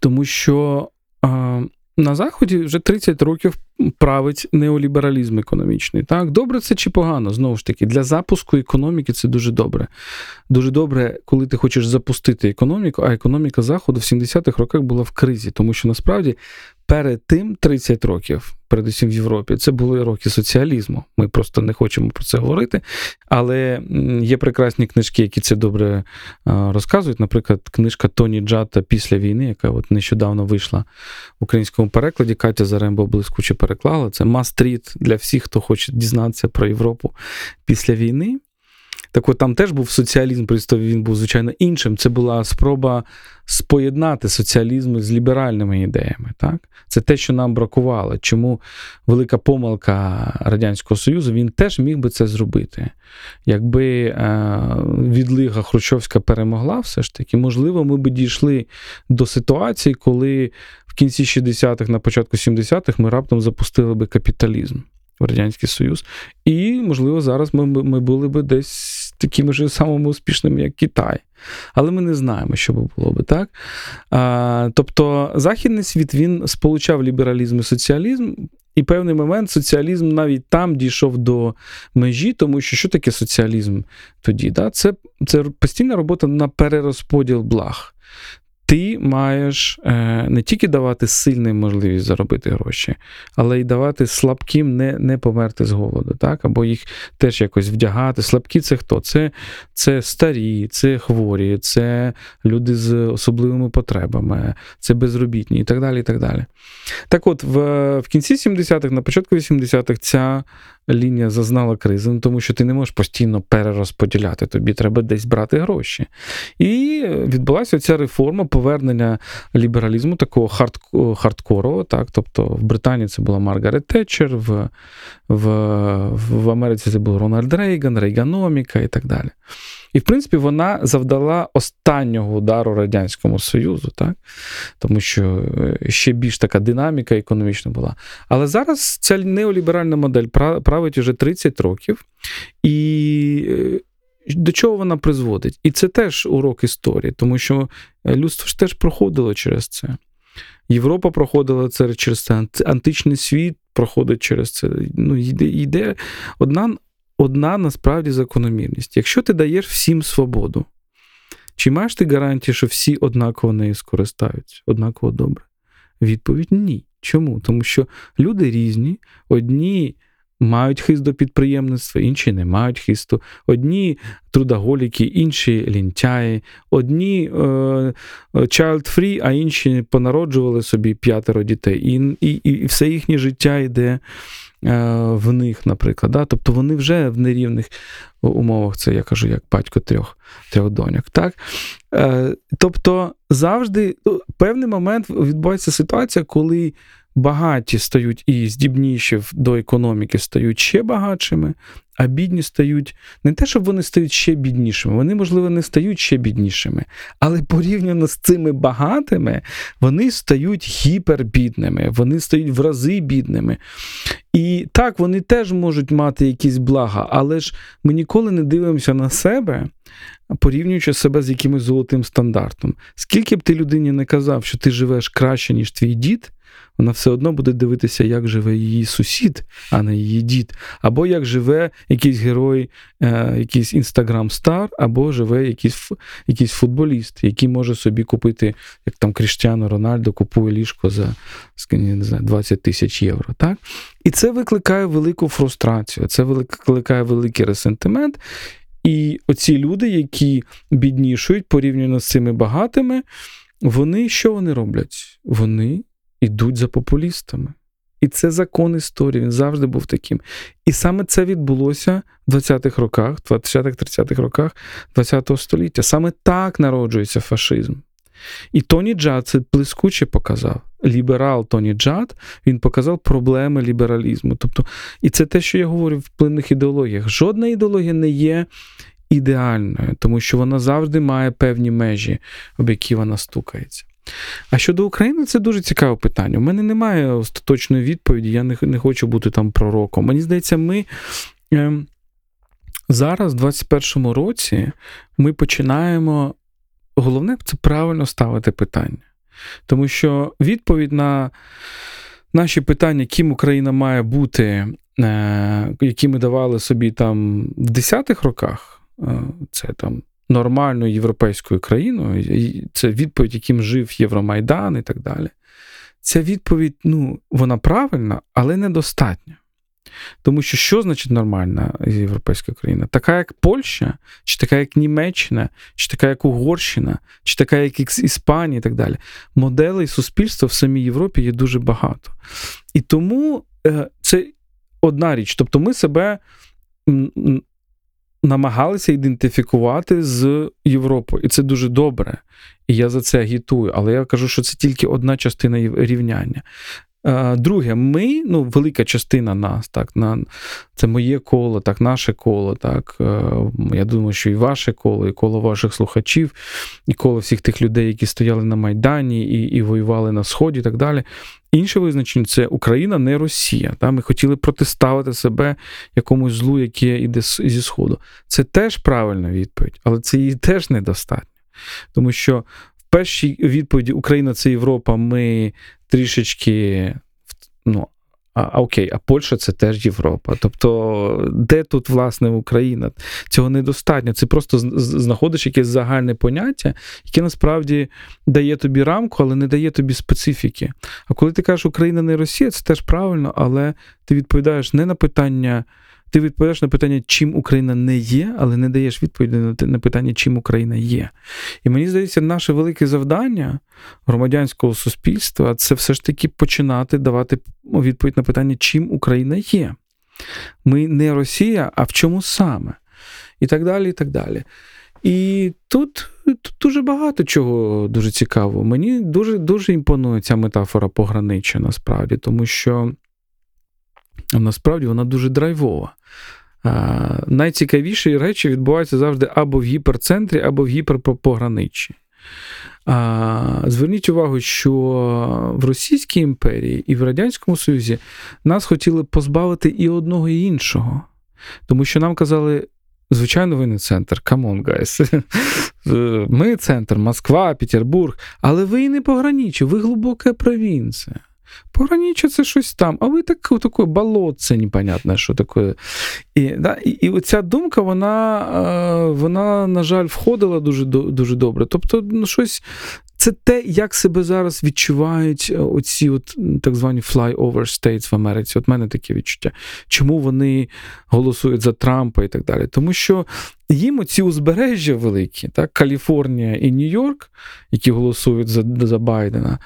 Тому що а, на Заході вже 30 років править неолібералізм економічний. Так, добре це чи погано? Знову ж таки, для запуску економіки це дуже добре. Дуже добре, коли ти хочеш запустити економіку, а економіка Заходу в 70-х роках була в кризі, тому що насправді перед тим 30 років, передусім в Європі, це були роки соціалізму. Ми просто не хочемо про це говорити. Але є прекрасні книжки, які це добре розказують. Наприклад, книжка Тоні Джата після війни, яка от нещодавно вийшла в українському перекладі. Катя Зарембо блискуче переклала. Це мастріт для всіх, хто хоче дізнатися про Європу після війни. Так от там теж був соціалізм, просто він був, звичайно, іншим. Це була спроба споєднати соціалізм з ліберальними ідеями. Так? Це те, що нам бракувало. Чому велика помилка Радянського Союзу, він теж міг би це зробити. Якби е, відлига Хрущовська перемогла, все ж таки, можливо, ми б дійшли до ситуації, коли в кінці 60-х, на початку 70-х ми раптом запустили би капіталізм в Радянський Союз. І, можливо, зараз ми ми були б десь такими ж самими успішними, як Китай. Але ми не знаємо, що би було би так. А, Тобто, Західний світ він сполучав лібералізм і соціалізм. І певний момент соціалізм навіть там дійшов до межі, тому що що таке соціалізм тоді? Да? Це це постійна робота на перерозподіл благ ти маєш е, не тільки давати сильним можливість заробити гроші, але й давати слабким не не померти з голоду, так? або їх теж якось вдягати. Слабкі це хто? Це це старі, це хворі, це люди з особливими потребами, це безробітні і так далі. і Так далі. Так от, в, в кінці 70-х, на початку 80-х, ця лінія зазнала кризи, ну, тому що ти не можеш постійно перерозподіляти, тобі треба десь брати гроші. І відбулася ця реформа повернення лібералізму такого хардкорового. Так? Тобто в Британії це була Маргарет Тетчер, в, в, в Америці це був Рональд Рейган, Рейганоміка і так далі. І, в принципі, вона завдала останнього удару Радянському Союзу, так? тому що е, ще більш така динаміка економічна була. Але зараз ця неоліберальна модель править вже 30 років. І е, до чого вона призводить? І це теж урок історії, тому що е, людство ж теж проходило через це. Європа проходила це через це, античний світ проходить через це. Ну, Йде йде одна одна насправді закономірність. Якщо ти даєш всім свободу, чи маєш ти гарантії, що всі однаково нею скористаються, однаково добре? Відповідь ні. Чому? Тому що люди різні, одні мають хист до підприємництва, інші не мають хисту. Одні трудоголіки, інші лінтяї, одні е, child-free, а інші понароджували собі п'ятеро дітей. І, і, І все їхнє життя йде. Е, в них, наприклад. Да? Тобто вони вже в нерівних умовах, це я кажу, як батько трьох трьох доньок. Так? Е, тобто завжди в певний момент відбувається ситуація, коли багаті стають і здібніші до економіки стають ще багатшими, а бідні стають не те, щоб вони стають ще біднішими, вони, можливо, не стають ще біднішими, але порівняно з цими багатими, вони стають гіпербідними, вони стають в рази бідними. І так, вони теж можуть мати якісь блага, але ж ми ніколи не дивимося на себе, порівнюючи себе з якимось золотим стандартом. Скільки б ти людині не казав, що ти живеш краще, ніж твій дід, вона все одно буде дивитися, як живе її сусід, а не її дід, або як живе якийсь герой, е, якийсь інстаграм-стар, або живе якийсь якийсь футболіст, який може собі купити, як там Кріштіану Рональдо купує ліжко за не знаю, 20 тисяч євро. Так? І це викликає велику фрустрацію, це викликає великий ресентимент. І оці люди, які біднішують порівняно з цими багатими, вони що вони роблять? Вони йдуть за популістами. І це закон історії, він завжди був таким. І саме це відбулося в 20-х роках, 20-30-х роках ХХ століття. Саме так народжується фашизм. І Тоні Джадт це блискуче показав. Ліберал Тоні Джадт він показав проблеми лібералізму. Тобто, І це те, що я говорю в плинних ідеологіях. Жодна ідеологія не є ідеальною, тому що вона завжди має певні межі, об які вона стукається. А щодо України, це дуже цікаве питання. У мене немає остаточної відповіді, я не не хочу бути там пророком. Мені здається, ми е, зараз, в 21-му році, ми починаємо. Головне, це правильно ставити питання. Тому що відповідь на наші питання, ким Україна має бути, е, які ми давали собі там в 10-х роках, е, це там нормальною європейською країною, це відповідь, яким жив Євромайдан і так далі. Ця відповідь, ну, вона правильна, але недостатня. Тому що що значить нормальна європейська країна? Така, як Польща, чи така, як Німеччина, чи така, як Угорщина, чи така, як Іспанія і так далі. Моделей суспільства в самій Європі є дуже багато. І тому е, це одна річ. Тобто ми себе намагалися ідентифікувати з Європою. І це дуже добре. І я за це агітую. Але я кажу, що це тільки одна частина рівняння. Друге, ми, ну, велика частина нас, так, на, це моє коло, так, наше коло, так. Е, я думаю, що і ваше коло, і коло ваших слухачів, і коло всіх тих людей, які стояли на Майдані і і воювали на Сході, і так далі. Інше визначення це Україна, не Росія. Так? Ми хотіли протиставити себе якомусь злу, яке йде зі Сходу. Це теж правильна відповідь, але це її теж недостатньо. Тому що першій відповіді Україна це Європа, ми трішечки. ну, а, окей, а Польща це теж Європа. Тобто, де тут, власне, Україна? Цього недостатньо. Це просто знаходиш якесь загальне поняття, яке насправді дає тобі рамку, але не дає тобі специфіки. А коли ти кажеш Україна не Росія, це теж правильно, але ти відповідаєш не на питання. Ти відповідаєш на питання, чим Україна не є, але не даєш відповіді на питання, чим Україна є. І мені здається, наше велике завдання громадянського суспільства це все ж таки починати давати відповідь на питання, чим Україна є. Ми не Росія, а в чому саме? І так далі. І так далі. І тут тут дуже багато чого дуже цікавого. Мені дуже дуже імпонує ця метафора пограниччя, насправді, тому що насправді вона дуже драйвова. Найцікавіші речі відбуваються завжди або в гіперцентрі, або в гіперпограниччі. Зверніть увагу, що в Російській імперії і в Радянському Союзі нас хотіли позбавити і одного, і іншого. Тому що нам казали, звичайно, ви не центр, come on, guys. Ми центр, Москва, Петербург, але ви і не пограничі, ви глибока провінція. Пограниче це щось там, а ви таке, таке болотце непонятне, що таке. І да, і, і оця думка, вона, е, вона, на жаль, входила дуже дуже добре. Тобто, ну, щось це те, як себе зараз відчувають е, оці от так звані flyover states в Америці. От мене таке відчуття. Чому вони голосують за Трампа і так далі? Тому що їм оці узбережжя великі, так, Каліфорнія і Нью-Йорк, які голосують за за Байдена,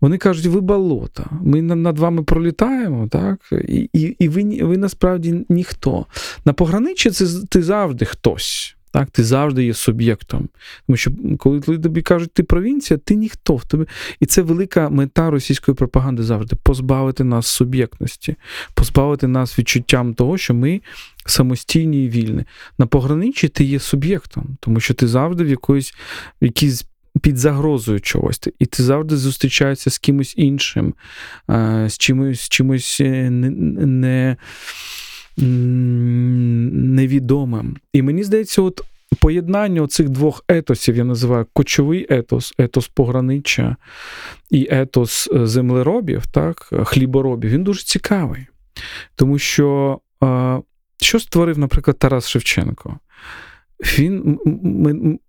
вони кажуть, ви болота, ми над вами пролітаємо, так, і і, і ви ви насправді ніхто. На пограниччі це ти завжди хтось. Так, Ти завжди є суб'єктом. Тому що коли тобі кажуть, ти провінція, ти ніхто в тобі. І це велика мета російської пропаганди завжди позбавити нас суб'єктності, позбавити нас відчуттям того, що ми самостійні і вільні. На пограниччі ти є суб'єктом, тому що ти завжди в якоїсь якійсь. Під загрозою чогось, і ти завжди зустрічаєшся з кимось іншим, з чимось з чимось е, не, не невідомим. І мені здається, от поєднання цих двох етосів я називаю кочовий етос, етос пограниччя і етос е, землеробів, так, хліборобів, він дуже цікавий. Тому що що створив, наприклад, Тарас Шевченко? Він,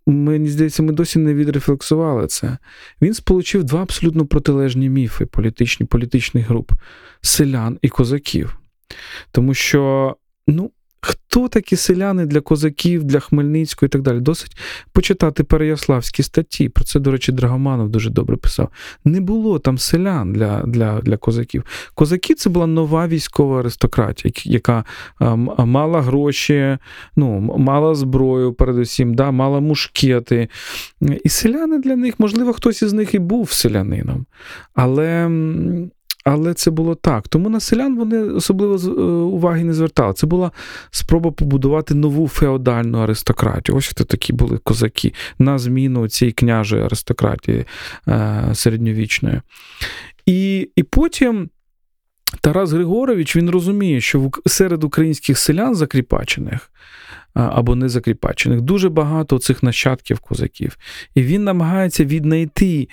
Мені здається, ми досі не відрефлексували це. Він сполучив два абсолютно протилежні міфи політичні, політичних груп селян і козаків. Тому що, ну, хто такі селяни для козаків, для Хмельницького і так далі? Досить почитати переяславські статті. Про це, до речі, Драгоманов дуже добре писав. Не було там селян для для, для козаків. Козаки це була нова військова аристократія, яка мала гроші, ну, мала зброю, передусім, да, мала мушкети. І селяни для них, можливо, хтось із них і був селянином. Але але це було так. Тому на селян вони особливо е, уваги не звертали. Це була спроба побудувати нову феодальну аристократію. Ось хто такі були козаки на зміну цієї княжої аристократії е, середньовічної. І, І потім. Тарас Григорович він розуміє, що серед українських селян закріпачених або незакріпачених. Дуже багато цих нащадків козаків. І він намагається віднайти,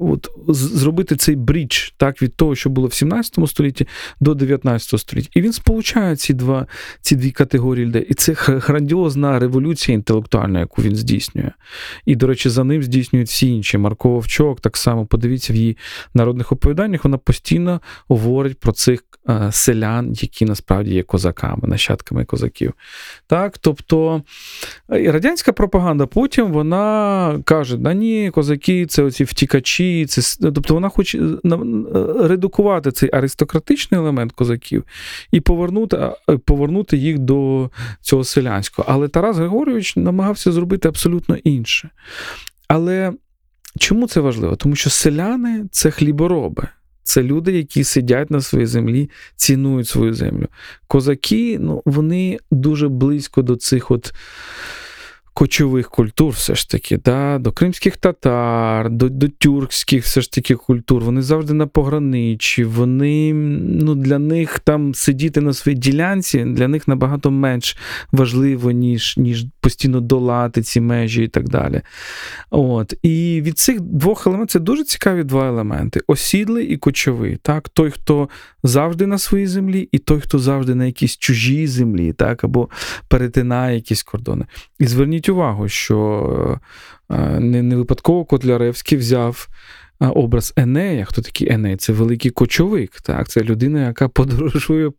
от, зробити цей брідж так, від того, що було в 17 столітті до 19 століття. І він сполучає ці два, ці дві категорії людей. І це грандіозна революція інтелектуальна, яку він здійснює. І, до речі, за ним здійснюють всі інші. Марко Вовчок, так само подивіться в її народних оповіданнях, вона постійно говорить про цих е, селян, які насправді є козаками, нащадками козаків. Так, Тобто е, радянська пропаганда потім вона каже: да ні, козаки це оці втікачі, це тобто вона хоче редукувати цей аристократичний елемент козаків і повернути повернути їх до цього селянського. Але Тарас Григорович намагався зробити абсолютно інше. Але чому це важливо? Тому що селяни це хлібороби. Це люди, які сидять на своїй землі, цінують свою землю. Козаки, ну, вони дуже близько до цих от кочових культур, все ж таки, да? до кримських татар, до до тюркських все ж таки культур. Вони завжди на пограничі. Вони ну, для них там сидіти на своїй ділянці для них набагато менш важливо, ніж ніж постійно долати ці межі і так далі. От. І від цих двох елементів це дуже цікаві два елементи: осідлий і кочовий. Так? Той, хто завжди на своїй землі, і той, хто завжди на якійсь чужій землі, так? або перетинає якісь кордони. І зверніть зверніть увагу, що е, не не випадково Котляревський взяв е, образ Енея. Хто такий Еней? Це великий кочовик. Так? Це людина, яка подорожує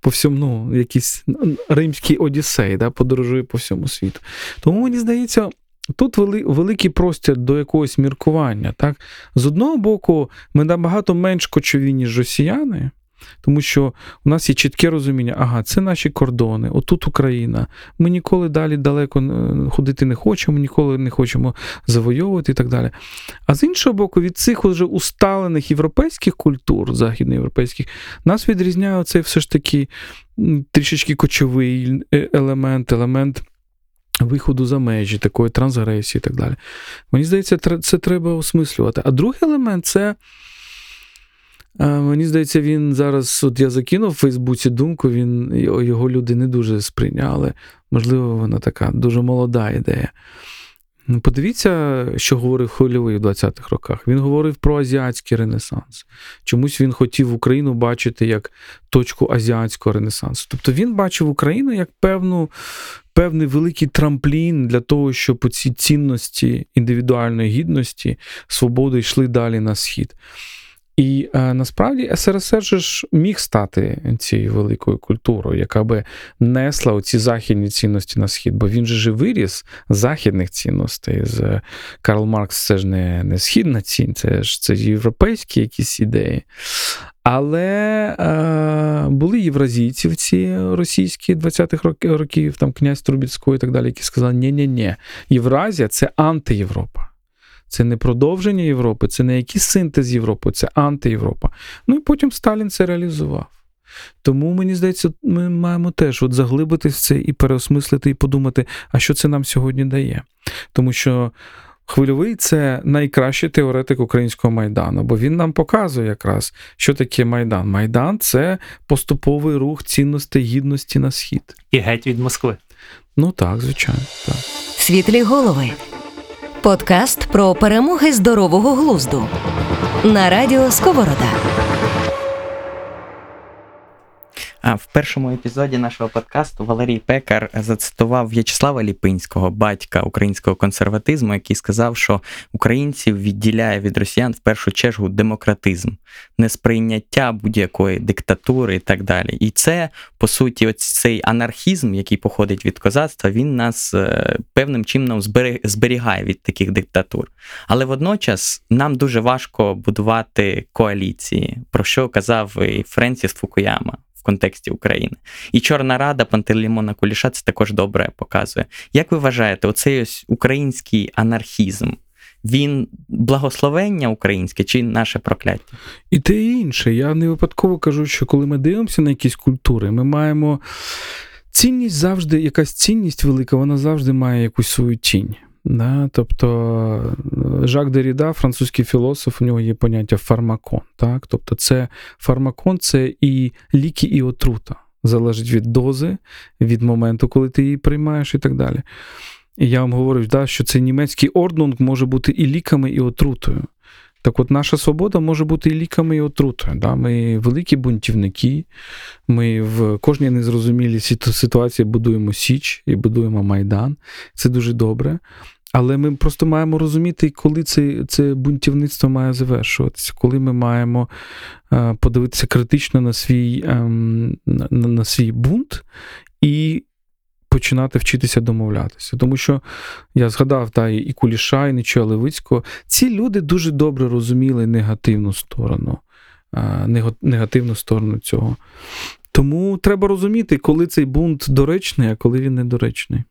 по всьому, ну, якийсь римський одіссей, да? подорожує по всьому світу. Тому мені здається. Тут вели, великий простір до якогось міркування. Так? З одного боку, ми набагато менш кочові, ніж росіяни, тому що у нас є чітке розуміння, ага, це наші кордони, отут Україна. Ми ніколи далі далеко е, ходити не хочемо, ніколи не хочемо завойовувати і так далі. А з іншого боку, від цих вже усталених європейських культур, західноєвропейських, нас відрізняє цей все ж таки трішечки кочовий е, елемент, елемент. Виходу за межі, такої трансгресії і так далі. Мені здається, це треба осмислювати. А другий елемент це Мені здається, він зараз, от я закинув в Фейсбуці думку, він його люди не дуже сприйняли. Можливо, вона така дуже молода ідея. Ну, подивіться, що говорив Хвильовий в 20-х роках. Він говорив про азіатський ренесанс. Чомусь він хотів Україну бачити як точку азіатського ренесансу. Тобто він бачив Україну як певну, певний великий трамплін для того, щоб ці цінності індивідуальної гідності, свободи йшли далі на схід. І е, насправді СРСР же ж міг стати цією великою культурою, яка би несла оці західні цінності на схід, бо він же ж виріс західних цінностей. З Карл Маркс це ж не не східна цінь, це ж це європейські якісь ідеї. Але е, були євразійці в ці російські 20-х років, там князь Трубіцький і так далі, які сказали, ні ні ні Євразія це антиєвропа. Це не продовження Європи, це не якийсь синтез Європи, це антиєвропа. Ну і потім Сталін це реалізував. Тому мені здається, ми маємо теж от заглибитись в це і переосмислити, і подумати, а що це нам сьогодні дає. Тому що хвильовий це найкращий теоретик українського майдану, бо він нам показує якраз, що таке Майдан. Майдан це поступовий рух цінностей гідності на схід. І геть від Москви. Ну так, звичайно. так. Світлі голови. Подкаст про перемоги здорового глузду на радіо Сковорода. А в першому епізоді нашого подкасту Валерій Пекар зацитував В'ячеслава Ліпинського, батька українського консерватизму, який сказав, що українців відділяє від росіян в першу чергу демократизм, несприйняття будь-якої диктатури і так далі. І це по суті, ось цей анархізм, який походить від козацтва, він нас е, певним чином зберігає від таких диктатур. Але водночас нам дуже важко будувати коаліції, про що казав і Френсіс Фукуяма в контексті України. І Чорна Рада Пантелеймона Куліша це також добре показує. Як ви вважаєте, оцей ось український анархізм? Він благословення українське чи наше прокляття? І те і інше. Я не випадково кажу, що коли ми дивимося на якісь культури, ми маємо цінність завжди, якась цінність велика, вона завжди має якусь свою тінь. Да? Тобто Жак Деріда, французький філософ, у нього є поняття фармакон. Так? Тобто, це фармакон це і ліки, і отрута. Залежить від дози, від моменту, коли ти її приймаєш, і так далі. І я вам говорю, да, що цей німецький орднунг може бути і ліками, і отрутою. Так от наша свобода може бути і ліками, і отрутою. Да? Ми великі бунтівники, ми в кожній незрозумілій ситуації будуємо Січ і будуємо Майдан. Це дуже добре. Але ми просто маємо розуміти, коли це це бунтівництво має завершуватися, коли ми маємо е, подивитися критично на свій е, на, на свій бунт і починати вчитися домовлятися. Тому що я згадав та, і Куліша, і Нічого Левицького. Ці люди дуже добре розуміли негативну сторону, е, негативну сторону цього. Тому треба розуміти, коли цей бунт доречний, а коли він недоречний.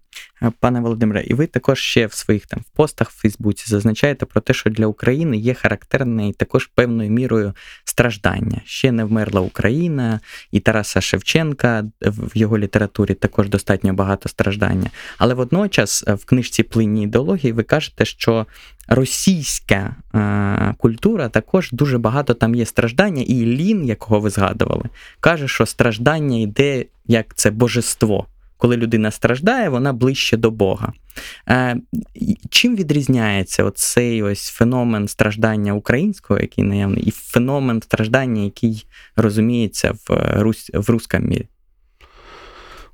Пане Володимире, і ви також ще в своїх там в постах в Фейсбуці зазначаєте про те, що для України є характерне і також певною мірою страждання. Ще не вмерла Україна, і Тараса Шевченка в його літературі також достатньо багато страждання. Але водночас в книжці Плинні ідеології ви кажете, що російська е, культура також дуже багато там є страждання, і Лін, якого ви згадували, каже, що страждання йде як це божество коли людина страждає, вона ближче до Бога. Е, чим відрізняється оцей ось феномен страждання українського, який наявний, і феномен страждання, який розуміється в Русь, в русском мірі?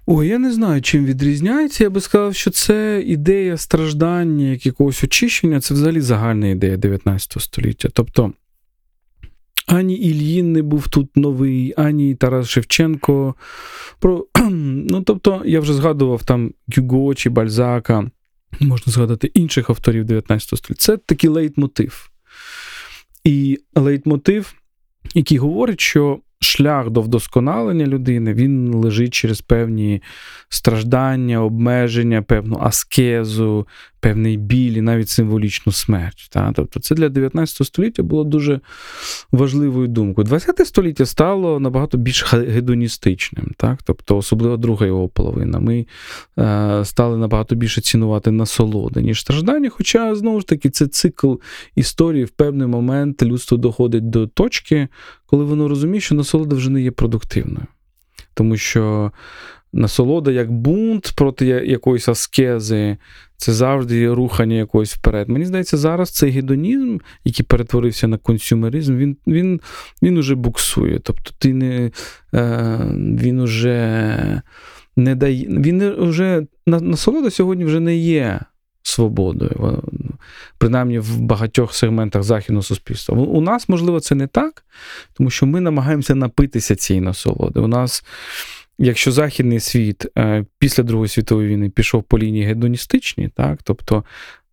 Ой, я не знаю, чим відрізняється. Я би сказав, що це ідея страждання, як якогось очищення, це взагалі загальна ідея 19 століття. Тобто Ані Ільїн не був тут новий, ані Тарас Шевченко. Про, ну, Тобто, я вже згадував там Гюго чи Бальзака, можна згадати інших авторів 19 століття. Це такий лейтмотив. І лейтмотив, який говорить, що шлях до вдосконалення людини він лежить через певні страждання, обмеження, певну аскезу, певний біль і навіть символічну смерть. Та? Тобто це для 19 століття було дуже важливою думкою. 20 століття стало набагато більш гедоністичним, так? тобто, особливо друга його половина. Ми е, стали набагато більше цінувати насолоди, ніж страждання. Хоча, знову ж таки, це цикл історії в певний момент людство доходить до точки, коли воно розуміє, що насолода вже не є продуктивною. Тому що насолода як бунт проти якоїсь аскези, це завжди рухання якогось вперед. Мені здається, зараз цей гедонізм, який перетворився на консюмеризм, він він, він уже буксує. Тобто ти не, е, він уже не дає. Він вже насолода сьогодні вже не є свободою, принаймні в багатьох сегментах західного суспільства. У нас, можливо, це не так, тому що ми намагаємося напитися цієї насолоди. У нас Якщо західний світ е, після Другої світової війни пішов по лінії гедоністичній, так, тобто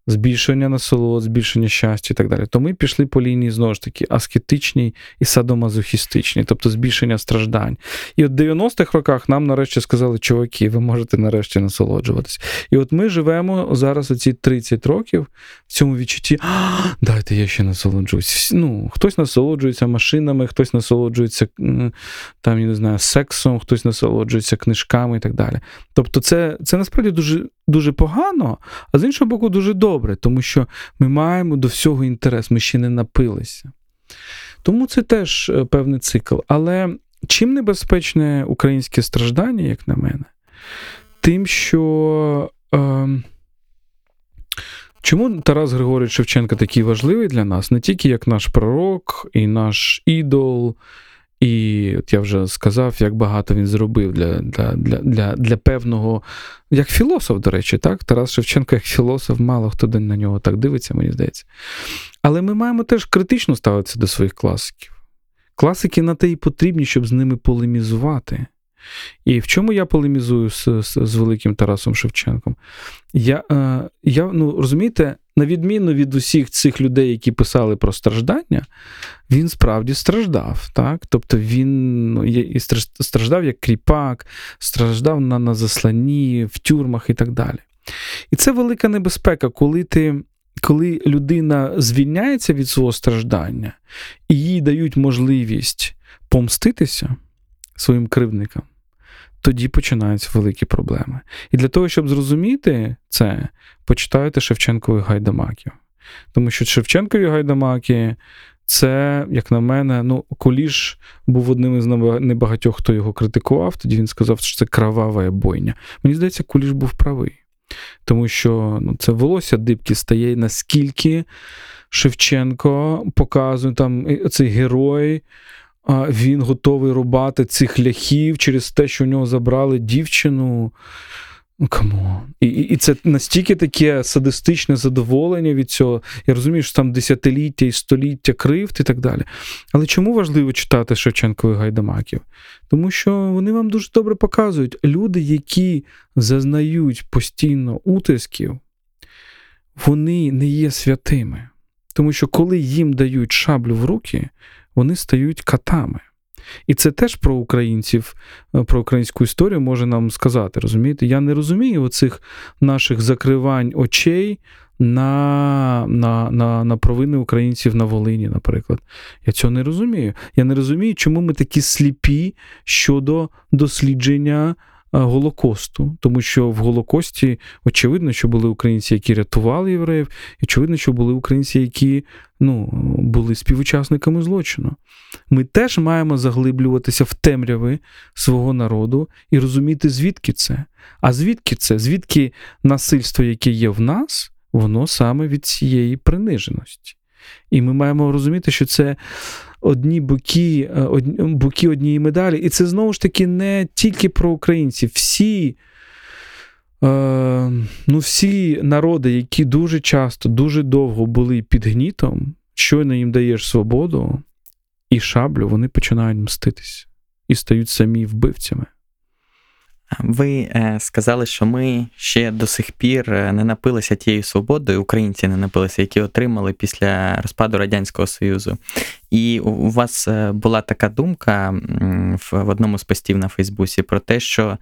збільшення насолод, збільшення щастя і так далі, то ми пішли по лінії знову ж таки аскетичній і садомазохістичній, тобто збільшення страждань. І от в 90-х роках нам нарешті сказали, чуваки, ви можете нарешті насолоджуватись. І от ми живемо зараз оці 30 років в цьому відчутті, дайте я ще насолоджуюсь. Ну, Хтось насолоджується машинами, хтось насолоджується там, я не знаю, сексом, хтось насолоджується книжками і так далі. Тобто, це, це насправді дуже дуже погано, а з іншого боку, дуже добре, тому що ми маємо до всього інтерес, ми ще не напилися. Тому це теж е, певний цикл. Але чим небезпечне українське страждання, як на мене, тим, що. Е, Чому Тарас Григорович Шевченко такий важливий для нас, не тільки як наш пророк і наш ідол, і от я вже сказав, як багато він зробив для для, для, для, для певного, як філософ, до речі, так? Тарас Шевченко, як філософ, мало хто на нього так дивиться, мені здається. Але ми маємо теж критично ставитися до своїх класиків. Класики на те і потрібні, щоб з ними полемізувати. І в чому я полемізую з з, з великим Тарасом Шевченком? Я, е, я, ну, Розумієте, на відміну від усіх цих людей, які писали про страждання, він справді страждав. так? Тобто він ну, і страждав як кріпак, страждав на, на засланні, в тюрмах і так далі. І це велика небезпека, коли ти. Коли людина звільняється від свого страждання і їй дають можливість помститися своїм кривдникам, тоді починаються великі проблеми. І для того, щоб зрозуміти це, почитайте Шевченкових гайдамаків. Тому що Шевченкові гайдамаки. Це, як на мене, ну, Куліш був одним із небагатьох, хто його критикував. Тоді він сказав, що це кровава бойня. Мені здається, Куліш був правий. Тому що ну, це волосся дибки стає, наскільки Шевченко показує там цей герой він готовий рубати цих ляхів через те, що у нього забрали дівчину. Ну. І, і і, це настільки таке садистичне задоволення від цього. Я розумію, що там десятиліття і століття кривд і так далі. Але чому важливо читати Шевченкових гайдамаків? Тому що вони вам дуже добре показують люди, які зазнають постійно утисків, вони не є святими. Тому що коли їм дають шаблю в руки, вони стають катами. І це теж про українців, е, про українську історію може нам сказати. розумієте? Я не розумію оцих наших закривань очей на на, на, на провини українців на Волині, наприклад. Я цього не розумію. Я не розумію, чому ми такі сліпі щодо дослідження. Е, Голокосту, тому що в Голокості очевидно, що були українці, які рятували євреїв, і очевидно, що були українці, які ну, були співучасниками злочину. Ми теж маємо заглиблюватися в темряви свого народу і розуміти, звідки це. А звідки це? Звідки насильство, яке є в нас, воно саме від цієї приниженості. І ми маємо розуміти, що це одні боки е, боки однієї медалі. І це знову ж таки не тільки про українців. Всі. Е, ну, всі народи, які дуже часто, дуже довго були під гнітом, щойно їм даєш свободу і шаблю, вони починають мститись і стають самі вбивцями. Ви е, сказали, що ми ще до сих пір е, не напилися тією свободою, українці не напилися, які отримали після розпаду Радянського Союзу. І у вас е, була така думка в одному з постів на Фейсбуці про те, що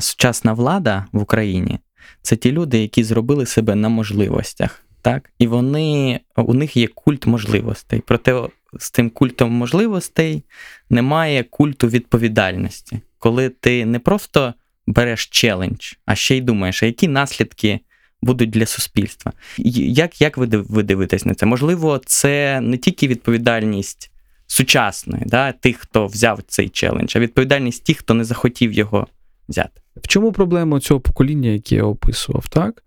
сучасна влада в Україні це ті люди, які зробили себе на можливостях. Так? І вони, у них є культ можливостей. Проте з тим культом можливостей немає культу відповідальності коли ти не просто береш челендж, а ще й думаєш, а які наслідки будуть для суспільства. Як як ви ви дивитесь на це? Можливо, це не тільки відповідальність сучасної, да, тих, хто взяв цей челендж, а відповідальність тих, хто не захотів його взяти. В чому проблема цього покоління, яке я описував? так?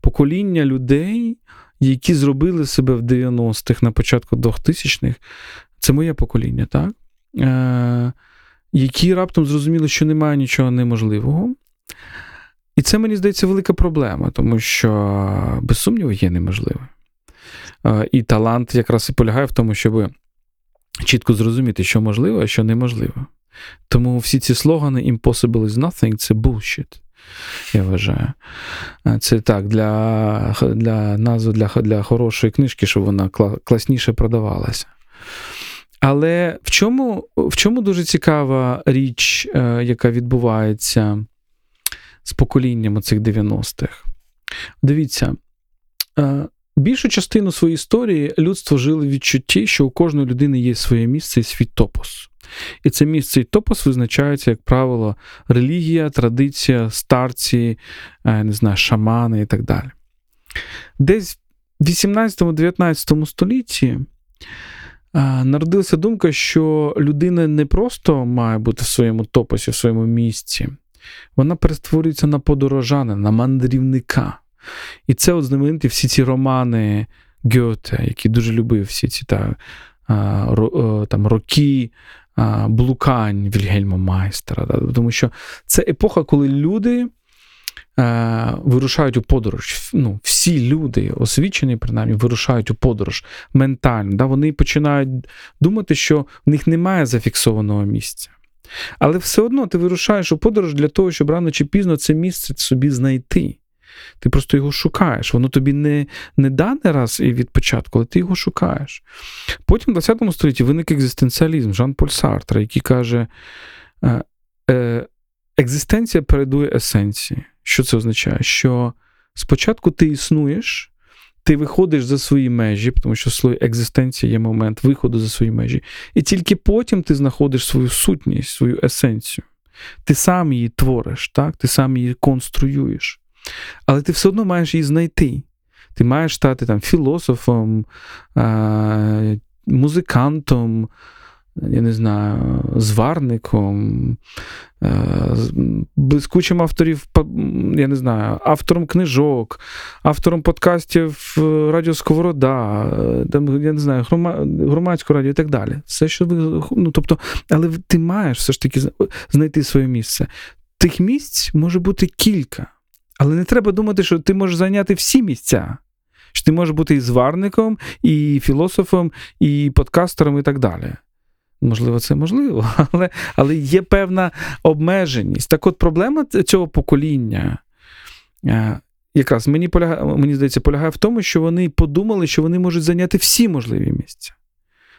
Покоління людей, які зробили себе в 90-х на початку 2000-х, це моє покоління, так? Е, які раптом зрозуміли, що немає нічого неможливого. І це, мені здається, велика проблема, тому що, без сумніву, є неможливе. І талант якраз і полягає в тому, щоб чітко зрозуміти, що можливо, а що неможливо. Тому всі ці слогани Impossible is nothing це bullshit, я вважаю. Це так, для для назви для для хорошої книжки, щоб вона класніше продавалася. Але в чому в чому дуже цікава річ, е, яка відбувається з поколінням цих 90-х? Дивіться, е, більшу частину своєї історії людство жило в відчутті, що у кожної людини є своє місце і свій топос. І це місце і топос визначається, як правило, релігія, традиція, старці, е, не знаю, шамани і так далі. Десь в 18-19 столітті народилася думка, що людина не просто має бути в своєму топосі, в своєму місці, вона перетворюється на подорожана, на мандрівника. І це от знамениті всі ці романи Гьоте, які дуже любив всі ці та, там, роки. Блукань Вільгельма Майстера, тому що це епоха, коли люди вирушають у подорож. Ну, Всі люди, освічені, принаймні, вирушають у подорож ментально. Да? Вони починають думати, що в них немає зафіксованого місця. Але все одно ти вирушаєш у подорож для того, щоб рано чи пізно це місце собі знайти. Ти просто його шукаєш. Воно тобі не не дане раз і від початку, але ти його шукаєш. Потім в ХХ столітті виник екзистенціалізм Жан Поль Сартра, який каже: «Е, е, екзистенція передує есенції. Що це означає? Що спочатку ти існуєш, ти виходиш за свої межі, тому що своя екзистенція є момент виходу за свої межі, і тільки потім ти знаходиш свою сутність, свою есенцію. Ти сам її твориш, так? ти сам її конструюєш. Але ти все одно маєш її знайти. Ти маєш стати там філософом, музикантом, я не знаю, зварником, е, блискучим авторів, я не знаю, автором книжок, автором подкастів е, Радіо Сковорода, е, там, я не знаю, громадського радіо і так далі. Все, що ви, ну, тобто, Але ти маєш все ж таки знайти своє місце. Тих місць може бути кілька. Але не треба думати, що ти можеш зайняти всі місця. Що ти можеш бути і зварником, і філософом, і подкастером, і так далі. Можливо, це можливо, але але є певна обмеженість. Так от проблема цього покоління, е, якраз мені полягає, мені здається, полягає в тому, що вони подумали, що вони можуть зайняти всі можливі місця.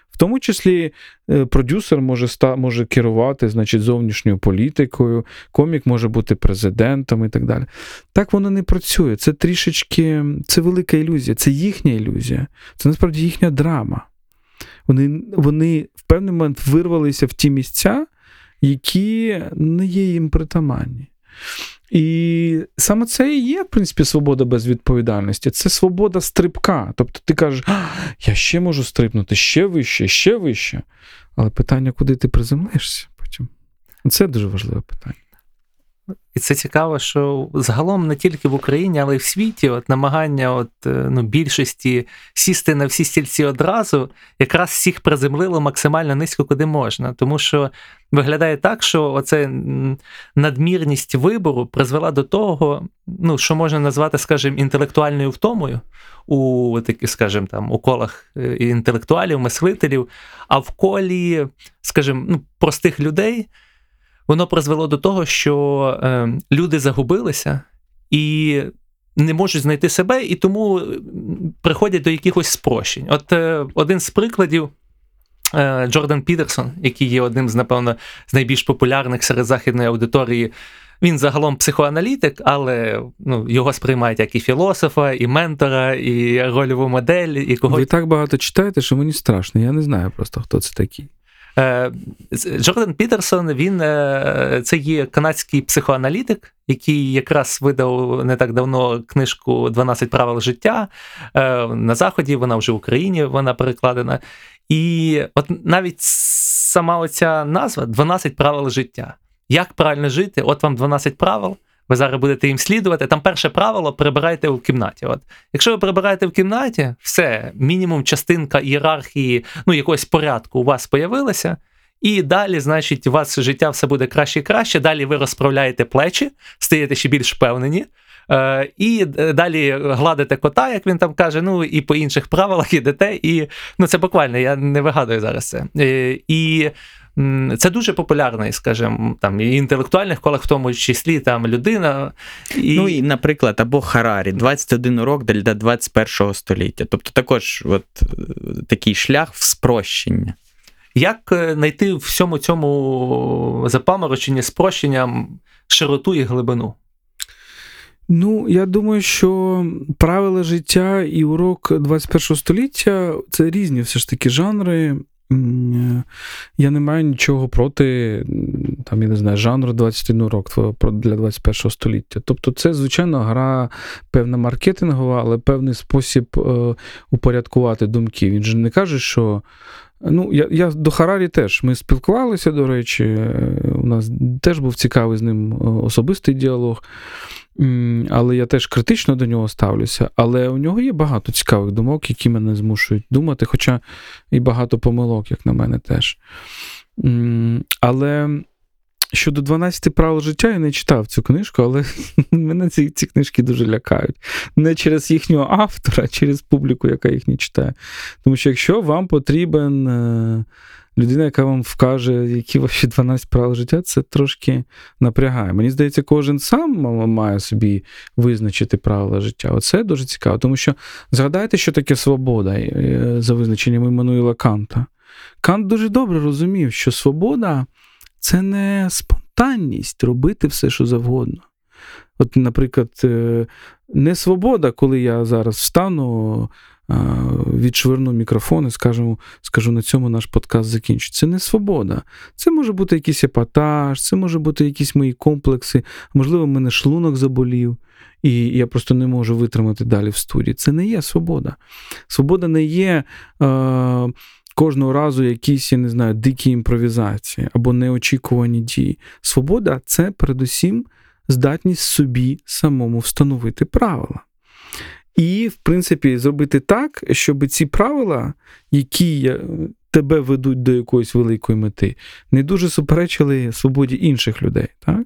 В тому числі е, продюсер може може керувати значить, зовнішньою політикою, комік може бути президентом і так далі. Так воно не працює. Це трішечки це велика ілюзія, це їхня ілюзія, це насправді їхня драма. Вони, Вони в певний момент вирвалися в ті місця, які не є їм притаманні. І саме це і є, в принципі, свобода без відповідальності. Це свобода стрибка. Тобто ти кажеш, я ще можу стрибнути ще вище, ще вище. Але питання, куди ти приземлишся потім? Це дуже важливе питання. І це цікаво, що загалом не тільки в Україні, але й в світі от намагання от, е, ну, більшості сісти на всі стільці одразу, якраз всіх приземлило максимально низько, куди можна. Тому що виглядає так, що оце надмірність вибору призвела до того, ну, що можна назвати, скажімо, інтелектуальною втомою у таких, скажімо, там, у колах е, інтелектуалів, мислителів, а в колі, скажімо, ну, простих людей воно призвело до того, що е, люди загубилися і не можуть знайти себе, і тому приходять до якихось спрощень. От е, один з прикладів. Е, Джордан Пітерсон, який є одним з, напевно, з найбільш популярних серед західної аудиторії, він загалом психоаналітик, але ну, його сприймають як і філософа, і ментора, і рольову модель, і когось. Ви так багато читаєте, що мені страшно. Я не знаю просто, хто це такий. Е, Джордан Пітерсон, він е, це є канадський психоаналітик, який якраз видав не так давно книжку «12 правил життя. Е, на Заході вона вже в Україні вона перекладена. І от навіть сама оця назва «12 правил життя. Як правильно жити? От вам 12 правил ви зараз будете їм слідувати. Там перше правило прибирайте в кімнаті. От Якщо ви прибираєте в кімнаті, все, мінімум частинка ієрархії, ну якогось порядку у вас появилася. І далі, значить, у вас життя все буде краще і краще. Далі ви розправляєте плечі, стаєте ще більш впевнені. Е, І далі гладите кота, як він там каже, ну і по інших правилах ідете. І ну це буквально, я не вигадую зараз це. Е, І це дуже популярний, скажімо, там і інтелектуальних колах, в тому числі там людина. І... Ну і, наприклад, або Харарі, 21 урок для 21 століття. Тобто також от, такий шлях в спрощення. Як е, знайти в всьому цьому запамороченні спрощенням широту і глибину? Ну, я думаю, що правила життя і урок 21 століття це різні все ж таки жанри. Я не маю нічого проти там, я не знаю, жанру 21 рок для 21 століття. Тобто, це, звичайно, гра певна маркетингова, але певний спосіб е, упорядкувати думки. Він же не каже, що. Ну, я я до Харарі теж. Ми спілкувалися, до речі, е, у нас теж був цікавий з ним е, особистий діалог. Але я теж критично до нього ставлюся. Але у нього є багато цікавих думок, які мене змушують думати, хоча і багато помилок, як на мене, теж. Але щодо 12 правил життя, я не читав цю книжку, але мене ці ці книжки дуже лякають. Не через їхнього автора, а через публіку, яка їх не читає. Тому що якщо вам потрібен. Е, людина, яка вам вкаже, які ваші 12 правил життя, це трошки напрягає. Мені здається, кожен сам має собі визначити правила життя. Оце дуже цікаво, тому що згадайте, що таке свобода е, за визначенням Іммануїла Канта. Кант дуже добре розумів, що свобода це не спонтанність робити все, що завгодно. От, наприклад, е, не свобода, коли я зараз встану відшвирну мікрофон і скажу, скажу, на цьому наш подкаст закінчиться. Це не свобода. Це може бути якийсь епатаж, це може бути якісь мої комплекси. Можливо, в мене шлунок заболів, і я просто не можу витримати далі в студії. Це не є свобода. Свобода не є. Е, Кожного разу якісь, я не знаю, дикі імпровізації або неочікувані дії. Свобода це передусім здатність собі самому встановити правила. І, в принципі, зробити так, щоб ці правила, які тебе ведуть до якоїсь великої мети, не дуже суперечили свободі інших людей. Так?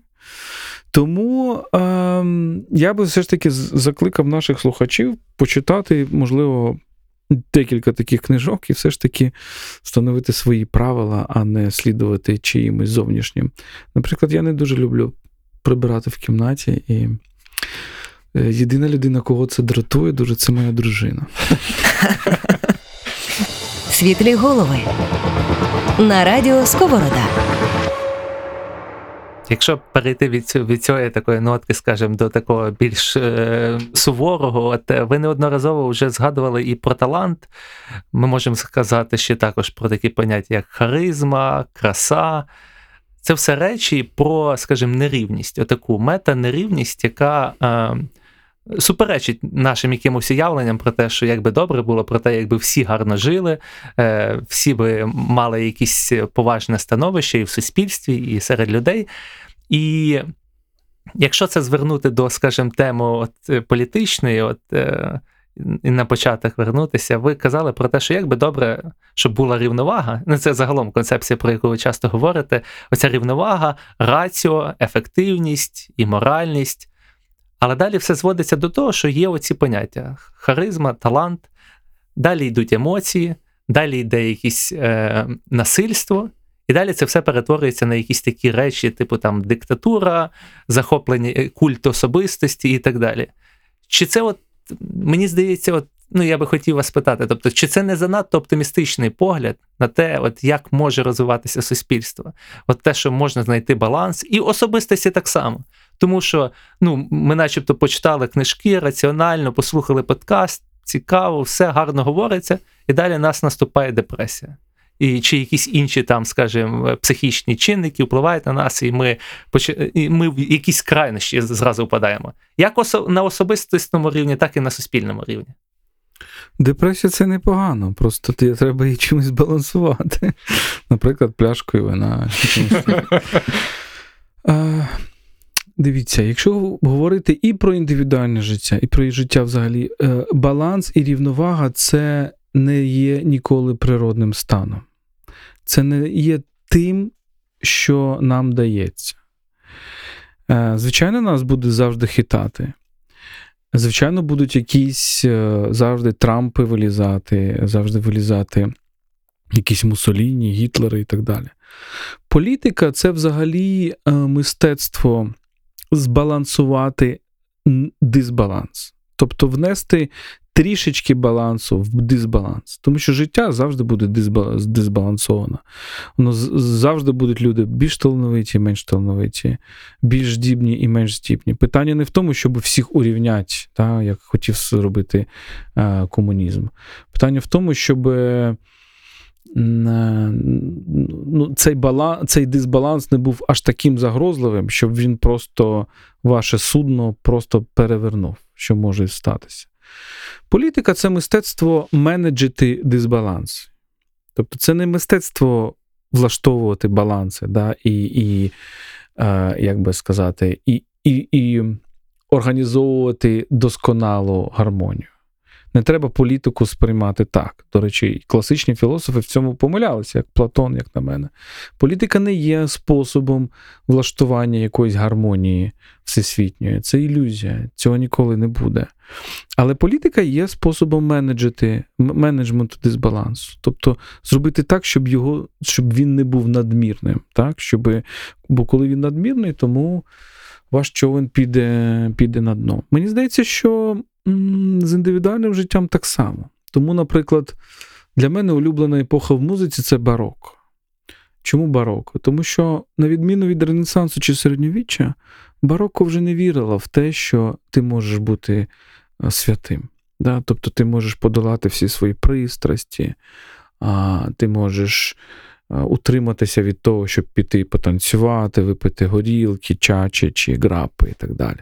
Тому е, я би все ж таки закликав наших слухачів почитати, можливо, декілька таких книжок і все ж таки встановити свої правила, а не слідувати чиїмось зовнішнім. Наприклад, я не дуже люблю прибирати в кімнаті, і е, єдина людина, кого це дратує, дуже це моя дружина. Світлі голови на радіо Сковорода. Якщо перейти від від цієї такої нотки, скажімо, до такого більш е, суворого, от е, ви неодноразово вже згадували і про талант. Ми можемо сказати ще також про такі поняття, як харизма, краса. Це все речі про, скажімо, нерівність, отаку мета-нерівність, яка е, суперечить нашим якимось уявленням про те, що якби добре було, про те, якби всі гарно жили, е, всі би мали якісь поважне становище і в суспільстві, і серед людей. І якщо це звернути до, скажімо, теми от, політичної, от, е, і на початок вернутися, ви казали про те, що як би добре, щоб була рівновага. Ну, це загалом концепція, про яку ви часто говорите. Оця рівновага, раціо, ефективність і моральність. Але далі все зводиться до того, що є оці поняття: харизма, талант, далі йдуть емоції, далі йде якесь е, насильство, і далі це все перетворюється на якісь такі речі, типу там диктатура, захоплення е, культ особистості і так далі. Чи це, от, мені здається, от, ну я би хотів вас питати, тобто, чи це не занадто оптимістичний погляд на те, от як може розвиватися суспільство? От те, що можна знайти баланс, і особистості так само. Тому що ну, ми, начебто, почитали книжки раціонально, послухали подкаст, цікаво, все гарно говориться, і далі нас наступає депресія. І чи якісь інші там, скажімо, психічні чинники впливають на нас, і ми і ми в якісь крайнощі зразу впадаємо. Як на особистісному рівні, так і на суспільному рівні. Депресія це непогано, просто треба її чимось збалансувати. Наприклад, пляшкою вина. Дивіться, якщо говорити і про індивідуальне життя, і про життя взагалі, е, баланс і рівновага це не є ніколи природним станом. Це не є тим, що нам дається. Е, звичайно, нас буде завжди хитати. Звичайно, будуть якісь е, завжди Трампи вилізати, завжди вилізати якісь Мусоліні, Гітлери і так далі. Політика це взагалі мистецтво збалансувати дисбаланс. Тобто внести трішечки балансу в дисбаланс. Тому що життя завжди буде дисбалансоване. Воно завжди будуть люди більш талановиті, менш талановиті, більш здібні і менш здібні. Питання не в тому, щоб всіх урівняти, так, як хотів зробити е, комунізм. Питання в тому, щоб. Ну, цей баланс, цей дисбаланс не був аж таким загрозливим, щоб він просто ваше судно просто перевернув, що може статися. Політика це мистецтво менеджити дисбаланс. Тобто, це не мистецтво влаштовувати баланси, да, і, і е, як би сказати, і, і, і організовувати досконалу гармонію. Не треба політику сприймати так. До речі, класичні філософи в цьому помилялися, як Платон, як на мене. Політика не є способом влаштування якоїсь гармонії всесвітньої. Це ілюзія, цього ніколи не буде. Але політика є способом менеджити, менеджменту дисбалансу. Тобто зробити так, щоб його, щоб він не був надмірним. Так? Щоб, Бо коли він надмірний, тому ваш човен піде, піде на дно. Мені здається, що з індивідуальним життям так само. Тому, наприклад, для мене улюблена епоха в музиці це бароко. Чому бароко? Тому що, на відміну від Ренесансу чи середньовіччя, бароко вже не вірила в те, що ти можеш бути е, святим. Да? Тобто ти можеш подолати всі свої пристрасті, ти можеш утриматися від того, щоб піти потанцювати, випити горілки, чачі чи грапи і так далі.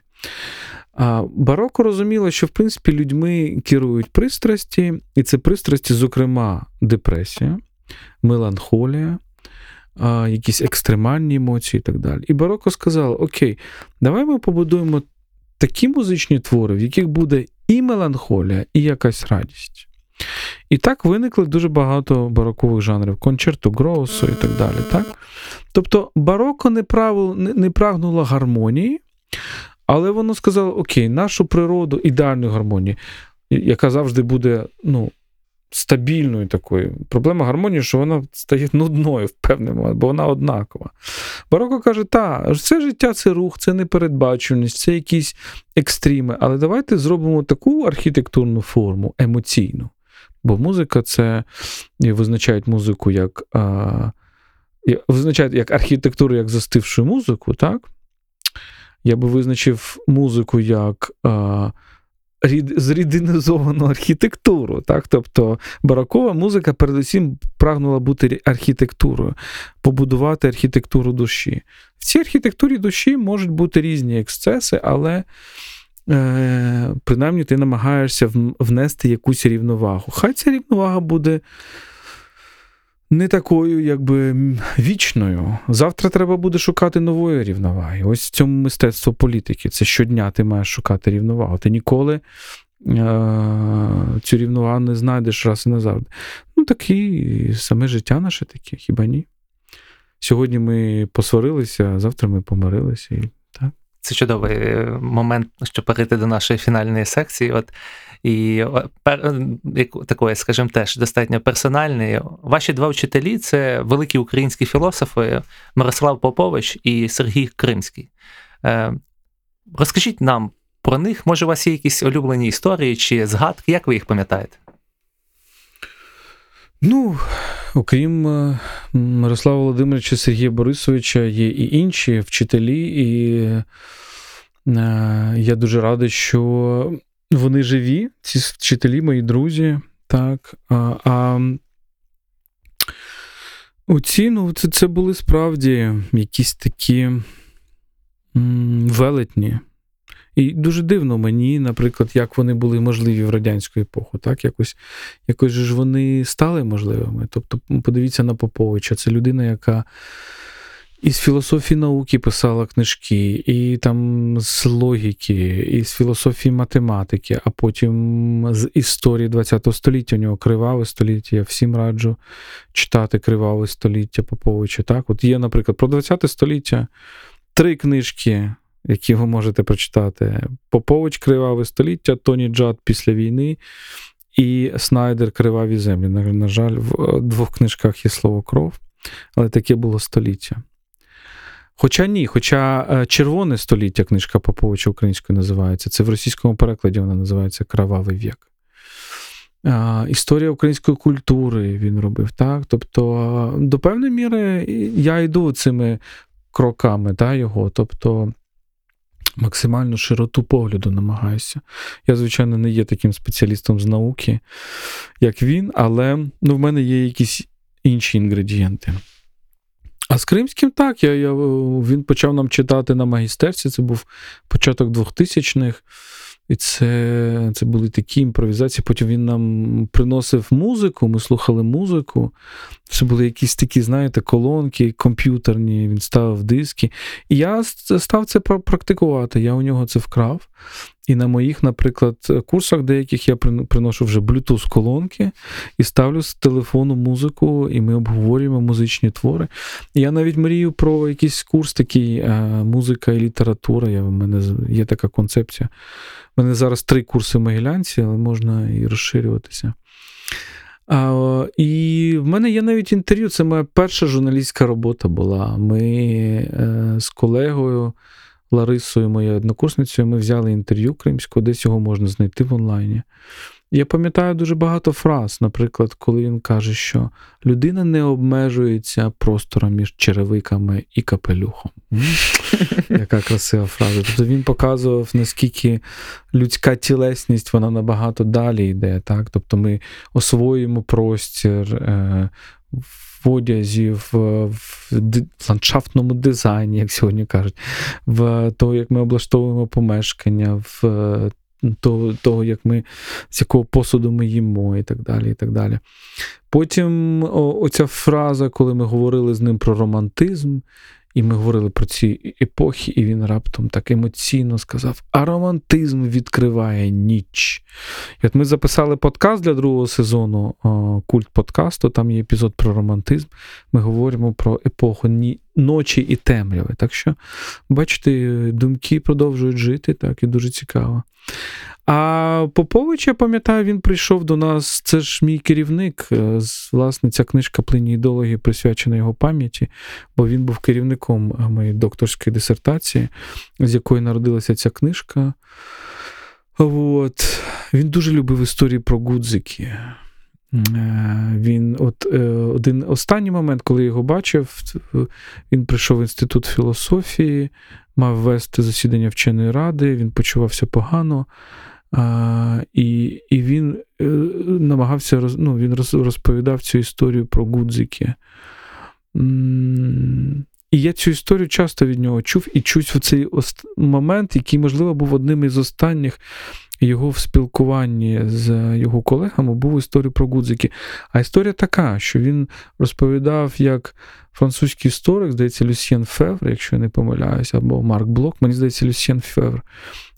Бароко розуміло, що в принципі людьми керують пристрасті, і це пристрасті, зокрема, депресія, меланхолія, якісь екстремальні емоції і так далі. І бароко сказав: Окей, давай ми побудуємо такі музичні твори, в яких буде і меланхолія, і якась радість. І так виникли дуже багато барокових жанрів, кончерту Гроусу і так далі. Так? Тобто бароко не, правил, не, не прагнуло гармонії. Але воно сказало: окей, нашу природу ідеальної гармонії, яка завжди буде ну, стабільною такою. Проблема гармонії, що вона стає нудною в певний момент, бо вона однакова. Бароко каже, так, все життя це рух, це непередбаченість, це якісь екстріми. Але давайте зробимо таку архітектурну форму емоційну. Бо музика це визначають музику як. А, визначають як архітектуру як застившу музику, так? Я би визначив музику як а, зрідинізовану архітектуру. Так? Тобто барокова музика, передусім, прагнула бути архітектурою, побудувати архітектуру душі. В цій архітектурі душі можуть бути різні ексцеси, але е, принаймні ти намагаєшся внести якусь рівновагу. Хай ця рівновага буде не такою, якби вічною. Завтра треба буде шукати нової рівноваги. Ось в цьому мистецтво політики. Це щодня ти маєш шукати рівновагу. Ти ніколи е- цю рівновагу не знайдеш раз і назавжди. Ну, такі саме життя наше таке, хіба ні? Сьогодні ми посварилися, завтра ми помирилися. І, так. Це чудовий е, момент, щоб перейти до нашої фінальної секції. От і пер, такої, скажімо, теж достатньо персональної. Ваші два вчителі це великі українські філософи Мирослав Попович і Сергій Кримський. Е, розкажіть нам про них, може, у вас є якісь улюблені історії чи згадки, як ви їх пам'ятаєте? Ну, окрім е, Мирослава Володимировича Сергія Борисовича, є і інші вчителі, і е, я дуже радий, що вони живі, ці вчителі, мої друзі. Так. А а оці, ну, це, це були справді якісь такі велетні. І дуже дивно мені, наприклад, як вони були можливі в радянську епоху. Так, якось якось ж вони стали можливими. Тобто, подивіться на Поповича, це людина, яка із філософії науки писала книжки, і там з логіки, і з філософії математики, а потім з історії ХХ століття. У нього криваве століття. Я всім раджу читати криваве століття Поповича. Так, от є, наприклад, про ХХ століття три книжки. Які ви можете прочитати: Попович Криваве століття, Тоні Джад після війни і Снайдер Криваві землі. На, на жаль, в двох книжках є слово кров, але таке було століття. Хоча ні, хоча е, червоне століття книжка Поповича українською називається. Це в російському перекладі вона називається Кровавий вік. Історія української культури він робив. так? Тобто, до певної міри я йду цими кроками та, його. Тобто, максимальну широту погляду намагаюся. Я, звичайно, не є таким спеціалістом з науки, як він, але ну, в мене є якісь інші інгредієнти. А з Кримським так, я, я, він почав нам читати на магістерці, це був початок 2000-х. І це це були такі імпровізації. Потім він нам приносив музику, ми слухали музику. Це були якісь такі, знаєте, колонки комп'ютерні, він ставив диски. І я став це практикувати. Я у нього це вкрав. І на моїх, наприклад, курсах деяких я приношу вже Bluetooth колонки і ставлю з телефону музику, і ми обговорюємо музичні твори. І я навіть мрію про якийсь курс такий е, музика і література. Я, В мене є така концепція. У мене зараз три курси в Могилянці, але можна і розширюватися. А, І в мене є навіть інтерв'ю. Це моя перша журналістська робота була. Ми е, з колегою. Ларисою, моєю однокурсницею, ми взяли інтерв'ю кримського, десь його можна знайти в онлайні. Я пам'ятаю дуже багато фраз, наприклад, коли він каже, що людина не обмежується простором між черевиками і капелюхом. Яка красива фраза. Тобто він показував, наскільки людська тілесність вона набагато далі йде. Так? Тобто ми освоюємо простір. Е- в одязі, в, в, в ландшафтному дизайні, як сьогодні кажуть, в того, як ми облаштовуємо помешкання, в того, як ми, з якого посуду ми їмо, і так далі. і так далі. Потім о, оця фраза, коли ми говорили з ним про романтизм. І ми говорили про ці епохи, і він раптом так емоційно сказав: а романтизм відкриває ніч. І от ми записали подкаст для другого сезону культ подкасту. Там є епізод про романтизм. Ми говоримо про епоху ночі і темряви. Так що, бачите, думки продовжують жити, так, і дуже цікаво. А Попович, я пам'ятаю, він прийшов до нас. Це ж мій керівник. Е, власне, ця книжка плині ідеології присвячена його пам'яті, бо він був керівником е, моєї докторської дисертації, з якої народилася ця книжка. От. Він дуже любив історії про гудзики. Е, він от один останній момент, коли його бачив, він прийшов в інститут філософії, мав вести засідання вченої ради, він почувався погано. А, І і він е, намагався ну, він розповідав цю історію про гудзики. І я цю історію часто від нього чув і чув в цей момент, який, можливо, був одним із останніх його в спілкуванні з його колегами, був історія про гудзики. А історія така, що він розповідав, як французький історик, здається, Люсьєн Февр, якщо я не помиляюся, або Марк Блок, мені здається, Люсьєн Февр,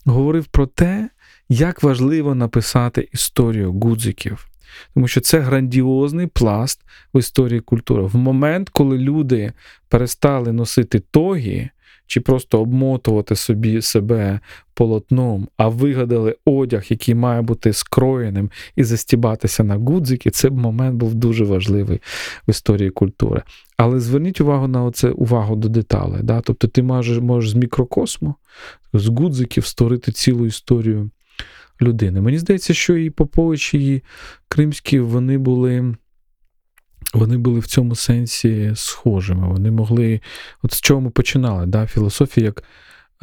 говорив про те, як важливо написати історію гудзиків. Тому що це грандіозний пласт в історії культури. В момент, коли люди перестали носити тогі, чи просто обмотувати собі себе полотном, а вигадали одяг, який має бути скроєним і застібатися на гудзики, це момент був дуже важливий в історії культури. Але зверніть увагу на оце увагу до деталей. Да? Тобто ти можеш, можеш з мікрокосму, з гудзиків створити цілу історію людини. Мені здається, що і Попович, і Кримські вони були. Вони були в цьому сенсі схожими. Вони могли, от з чого ми починали, да? філософія як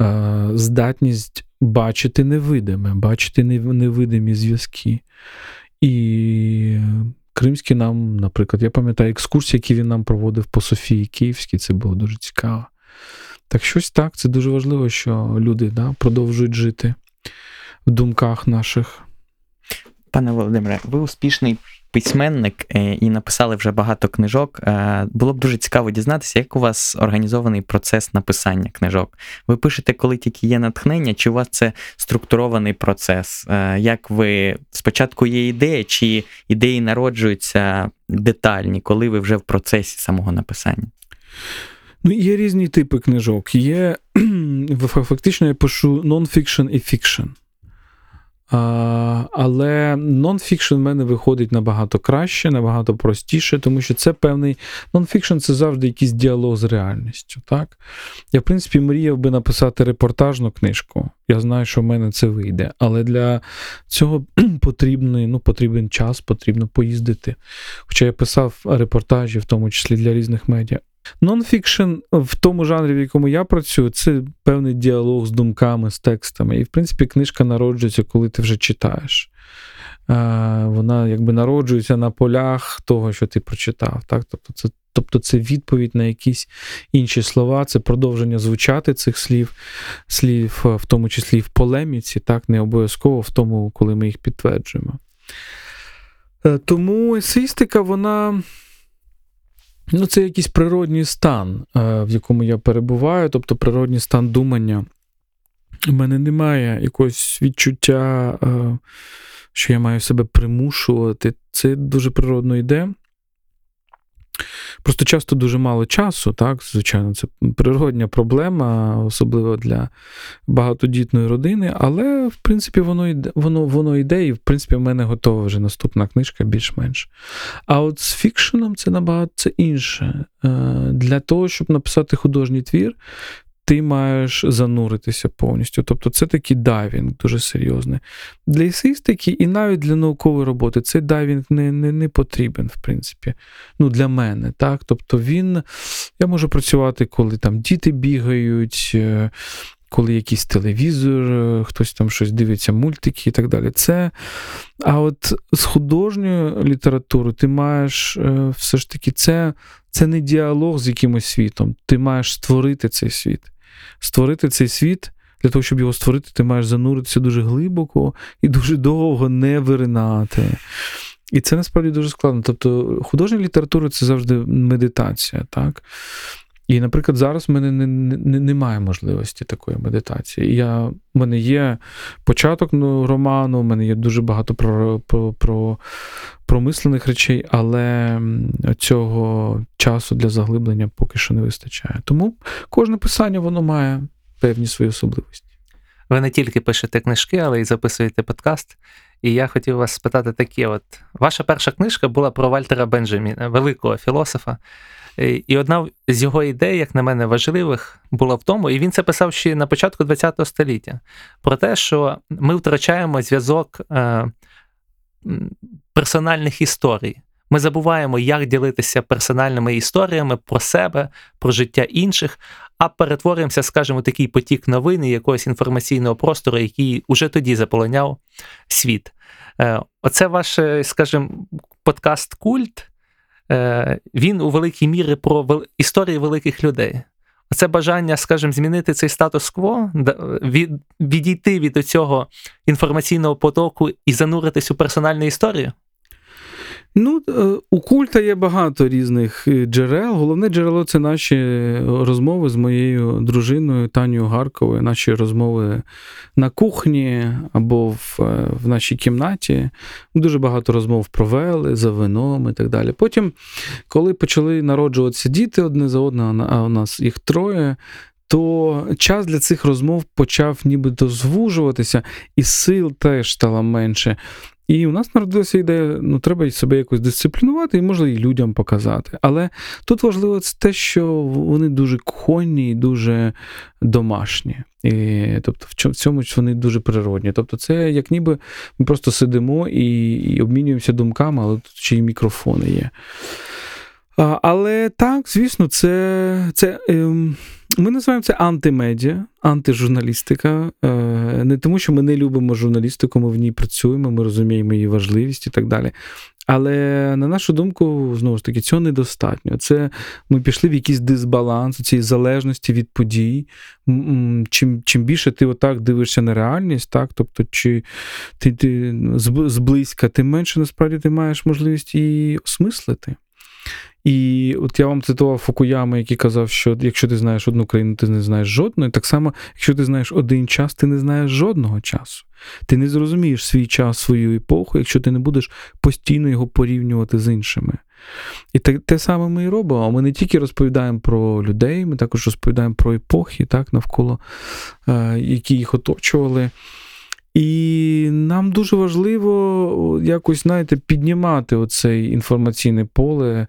е, здатність бачити невидиме, бачити невидимі зв'язки. І Кримський нам, наприклад, я пам'ятаю екскурсії, які він нам проводив по Софії Київській, це було дуже цікаво. Так щось так, це дуже важливо, що люди да, продовжують жити в думках наших. Пане Володимире, ви успішний письменник е, і написали вже багато книжок. Е, було б дуже цікаво дізнатися, як у вас організований процес написання книжок. Ви пишете, коли тільки є натхнення, чи у вас це структурований процес? Е, як ви спочатку є ідея, чи ідеї народжуються детальні, коли ви вже в процесі самого написання? Ну, Є різні типи книжок. Є фактично я пишу нон-фікшн і фікшн. Але нонфікшн в мене виходить набагато краще, набагато простіше, тому що це певний нонфікшн це завжди якийсь діалог з реальністю. Так? Я, в принципі, мріяв би написати репортажну книжку. Я знаю, що в мене це вийде. Але для цього потрібний, ну, потрібен час, потрібно поїздити. Хоча я писав репортажі, в тому числі для різних медіа. Нонфікшн в тому жанрі, в якому я працюю, це певний діалог з думками, з текстами. І, в принципі, книжка народжується, коли ти вже читаєш. Вона якби народжується на полях того, що ти прочитав. Так? Тобто, це тобто це відповідь на якісь інші слова, це продовження звучати цих слів, слів, в тому числі в полеміці, так, не обов'язково в тому, коли ми їх підтверджуємо. Е, тому есеїстика, вона. Ну, це якийсь природній стан, е, в якому я перебуваю, тобто природній стан думання. У мене немає якогось відчуття, е, що я маю себе примушувати. Це дуже природно йде. Просто часто дуже мало часу, так, звичайно, це природня проблема, особливо для багатодітної родини, але, в принципі, воно йде, воно, воно йде, і, в принципі, в мене готова вже наступна книжка більш-менш. А от з фікшеном це набагато це інше. Е, для того, щоб написати художній твір, ти маєш зануритися повністю. Тобто це такий дайвінг дуже серйозний. Для есеїстики і навіть для наукової роботи цей дайвінг не не, не потрібен, в принципі. Ну, Для мене. так. Тобто він, я можу працювати, коли там діти бігають. Е, коли якийсь телевізор, е, хтось там щось дивиться, мультики і так далі. Це, А от з художньою літературою ти маєш е, все ж таки, це це не діалог з якимось світом. Ти маєш створити цей світ створити цей світ. Для того, щоб його створити, ти маєш зануритися дуже глибоко і дуже довго не виринати. І це насправді дуже складно. Тобто, художня література це завжди медитація, так? І, наприклад, зараз в мене не, не, немає можливості такої медитації. Я, в мене є початок ну, роману, в мене є дуже багато про, про, про промислених речей, але цього часу для заглиблення поки що не вистачає. Тому кожне писання воно має певні свої особливості. Ви не тільки пишете книжки, але й записуєте подкаст. І я хотів вас спитати таке: от ваша перша книжка була про Вальтера Бенджаміна, великого філософа. І одна з його ідей, як на мене, важливих була в тому, і він це писав ще на початку ХХ століття, про те, що ми втрачаємо зв'язок е, персональних історій. Ми забуваємо, як ділитися персональними історіями про себе, про життя інших, а перетворюємося, скажімо, такий потік новин і якогось інформаційного простору, який уже тоді заполоняв світ. Е, оце ваш, скажімо, подкаст Культ. Е, він у великій мірі про історії великих людей. Оце бажання, скажімо, змінити цей статус-кво, від, відійти від цього інформаційного потоку і зануритись у персональну історію. Ну, е, у культа є багато різних е, джерел. Головне джерело це наші розмови з моєю дружиною Танією Гарковою, наші розмови на кухні або в, е, в нашій кімнаті. Дуже багато розмов про вели, за вином і так далі. Потім, коли почали народжуватися діти одне за одне, а у нас їх троє. То час для цих розмов почав нібито звужуватися, і сил теж стало менше. І у нас народилася ідея, ну треба себе якось дисциплінувати і можна і людям показати. Але тут важливо те, що вони дуже кухонні і дуже домашні. І, Тобто, в цьому вони дуже природні. Тобто, це як ніби ми просто сидимо і, і обмінюємося думками, але тут ще й мікрофони є. Але так, звісно, це це ем, ми називаємо це антимедіа, антижурналістика. Е, не тому, що ми не любимо журналістику, ми в ній працюємо, ми розуміємо її важливість і так далі. Але на нашу думку, знову ж таки, цього недостатньо. Це ми пішли в якийсь дисбаланс цієї залежності від подій. Чим чим більше ти отак дивишся на реальність, так, тобто, чи ти, ти зблизька, тим менше насправді ти маєш можливість її осмислити. І от я вам цитував Фукуяма, який казав, що якщо ти знаєш одну країну, ти не знаєш жодної. Так само, якщо ти знаєш один час, ти не знаєш жодного часу. Ти не зрозумієш свій час, свою епоху, якщо ти не будеш постійно його порівнювати з іншими. І те, те саме ми і робимо. Ми не тільки розповідаємо про людей, ми також розповідаємо про епохи, так, навколо е, які їх оточували. І нам дуже важливо якось, знаєте, піднімати оце інформаційне поле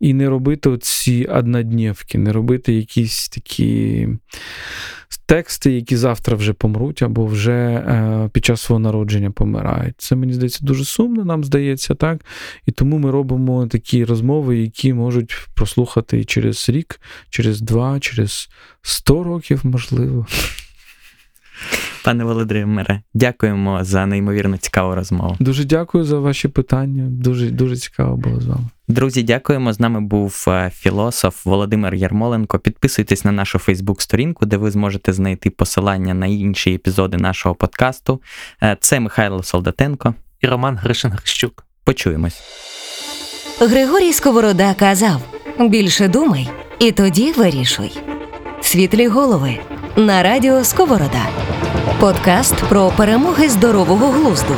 і не робити оці однодневки, не робити якісь такі тексти, які завтра вже помруть, або вже е, під час свого народження помирають. Це мені здається дуже сумно, нам здається, так. І тому ми робимо такі розмови, які можуть прослухати через рік, через два, через сто років, можливо. Пане Володимире, дякуємо за неймовірно цікаву розмову. Дуже дякую за ваші питання. Дуже дуже цікаво було з вами. Друзі, дякуємо. З нами був е, філософ Володимир Ярмоленко. Підписуйтесь на нашу Фейсбук-сторінку, де ви зможете знайти посилання на інші епізоди нашого подкасту. Е, це Михайло Солдатенко і Роман Гришин Грищук. Почуємось. Григорій Сковорода казав: більше думай, і тоді вирішуй. Світлі голови на радіо Сковорода. Подкаст про перемоги здорового глузду.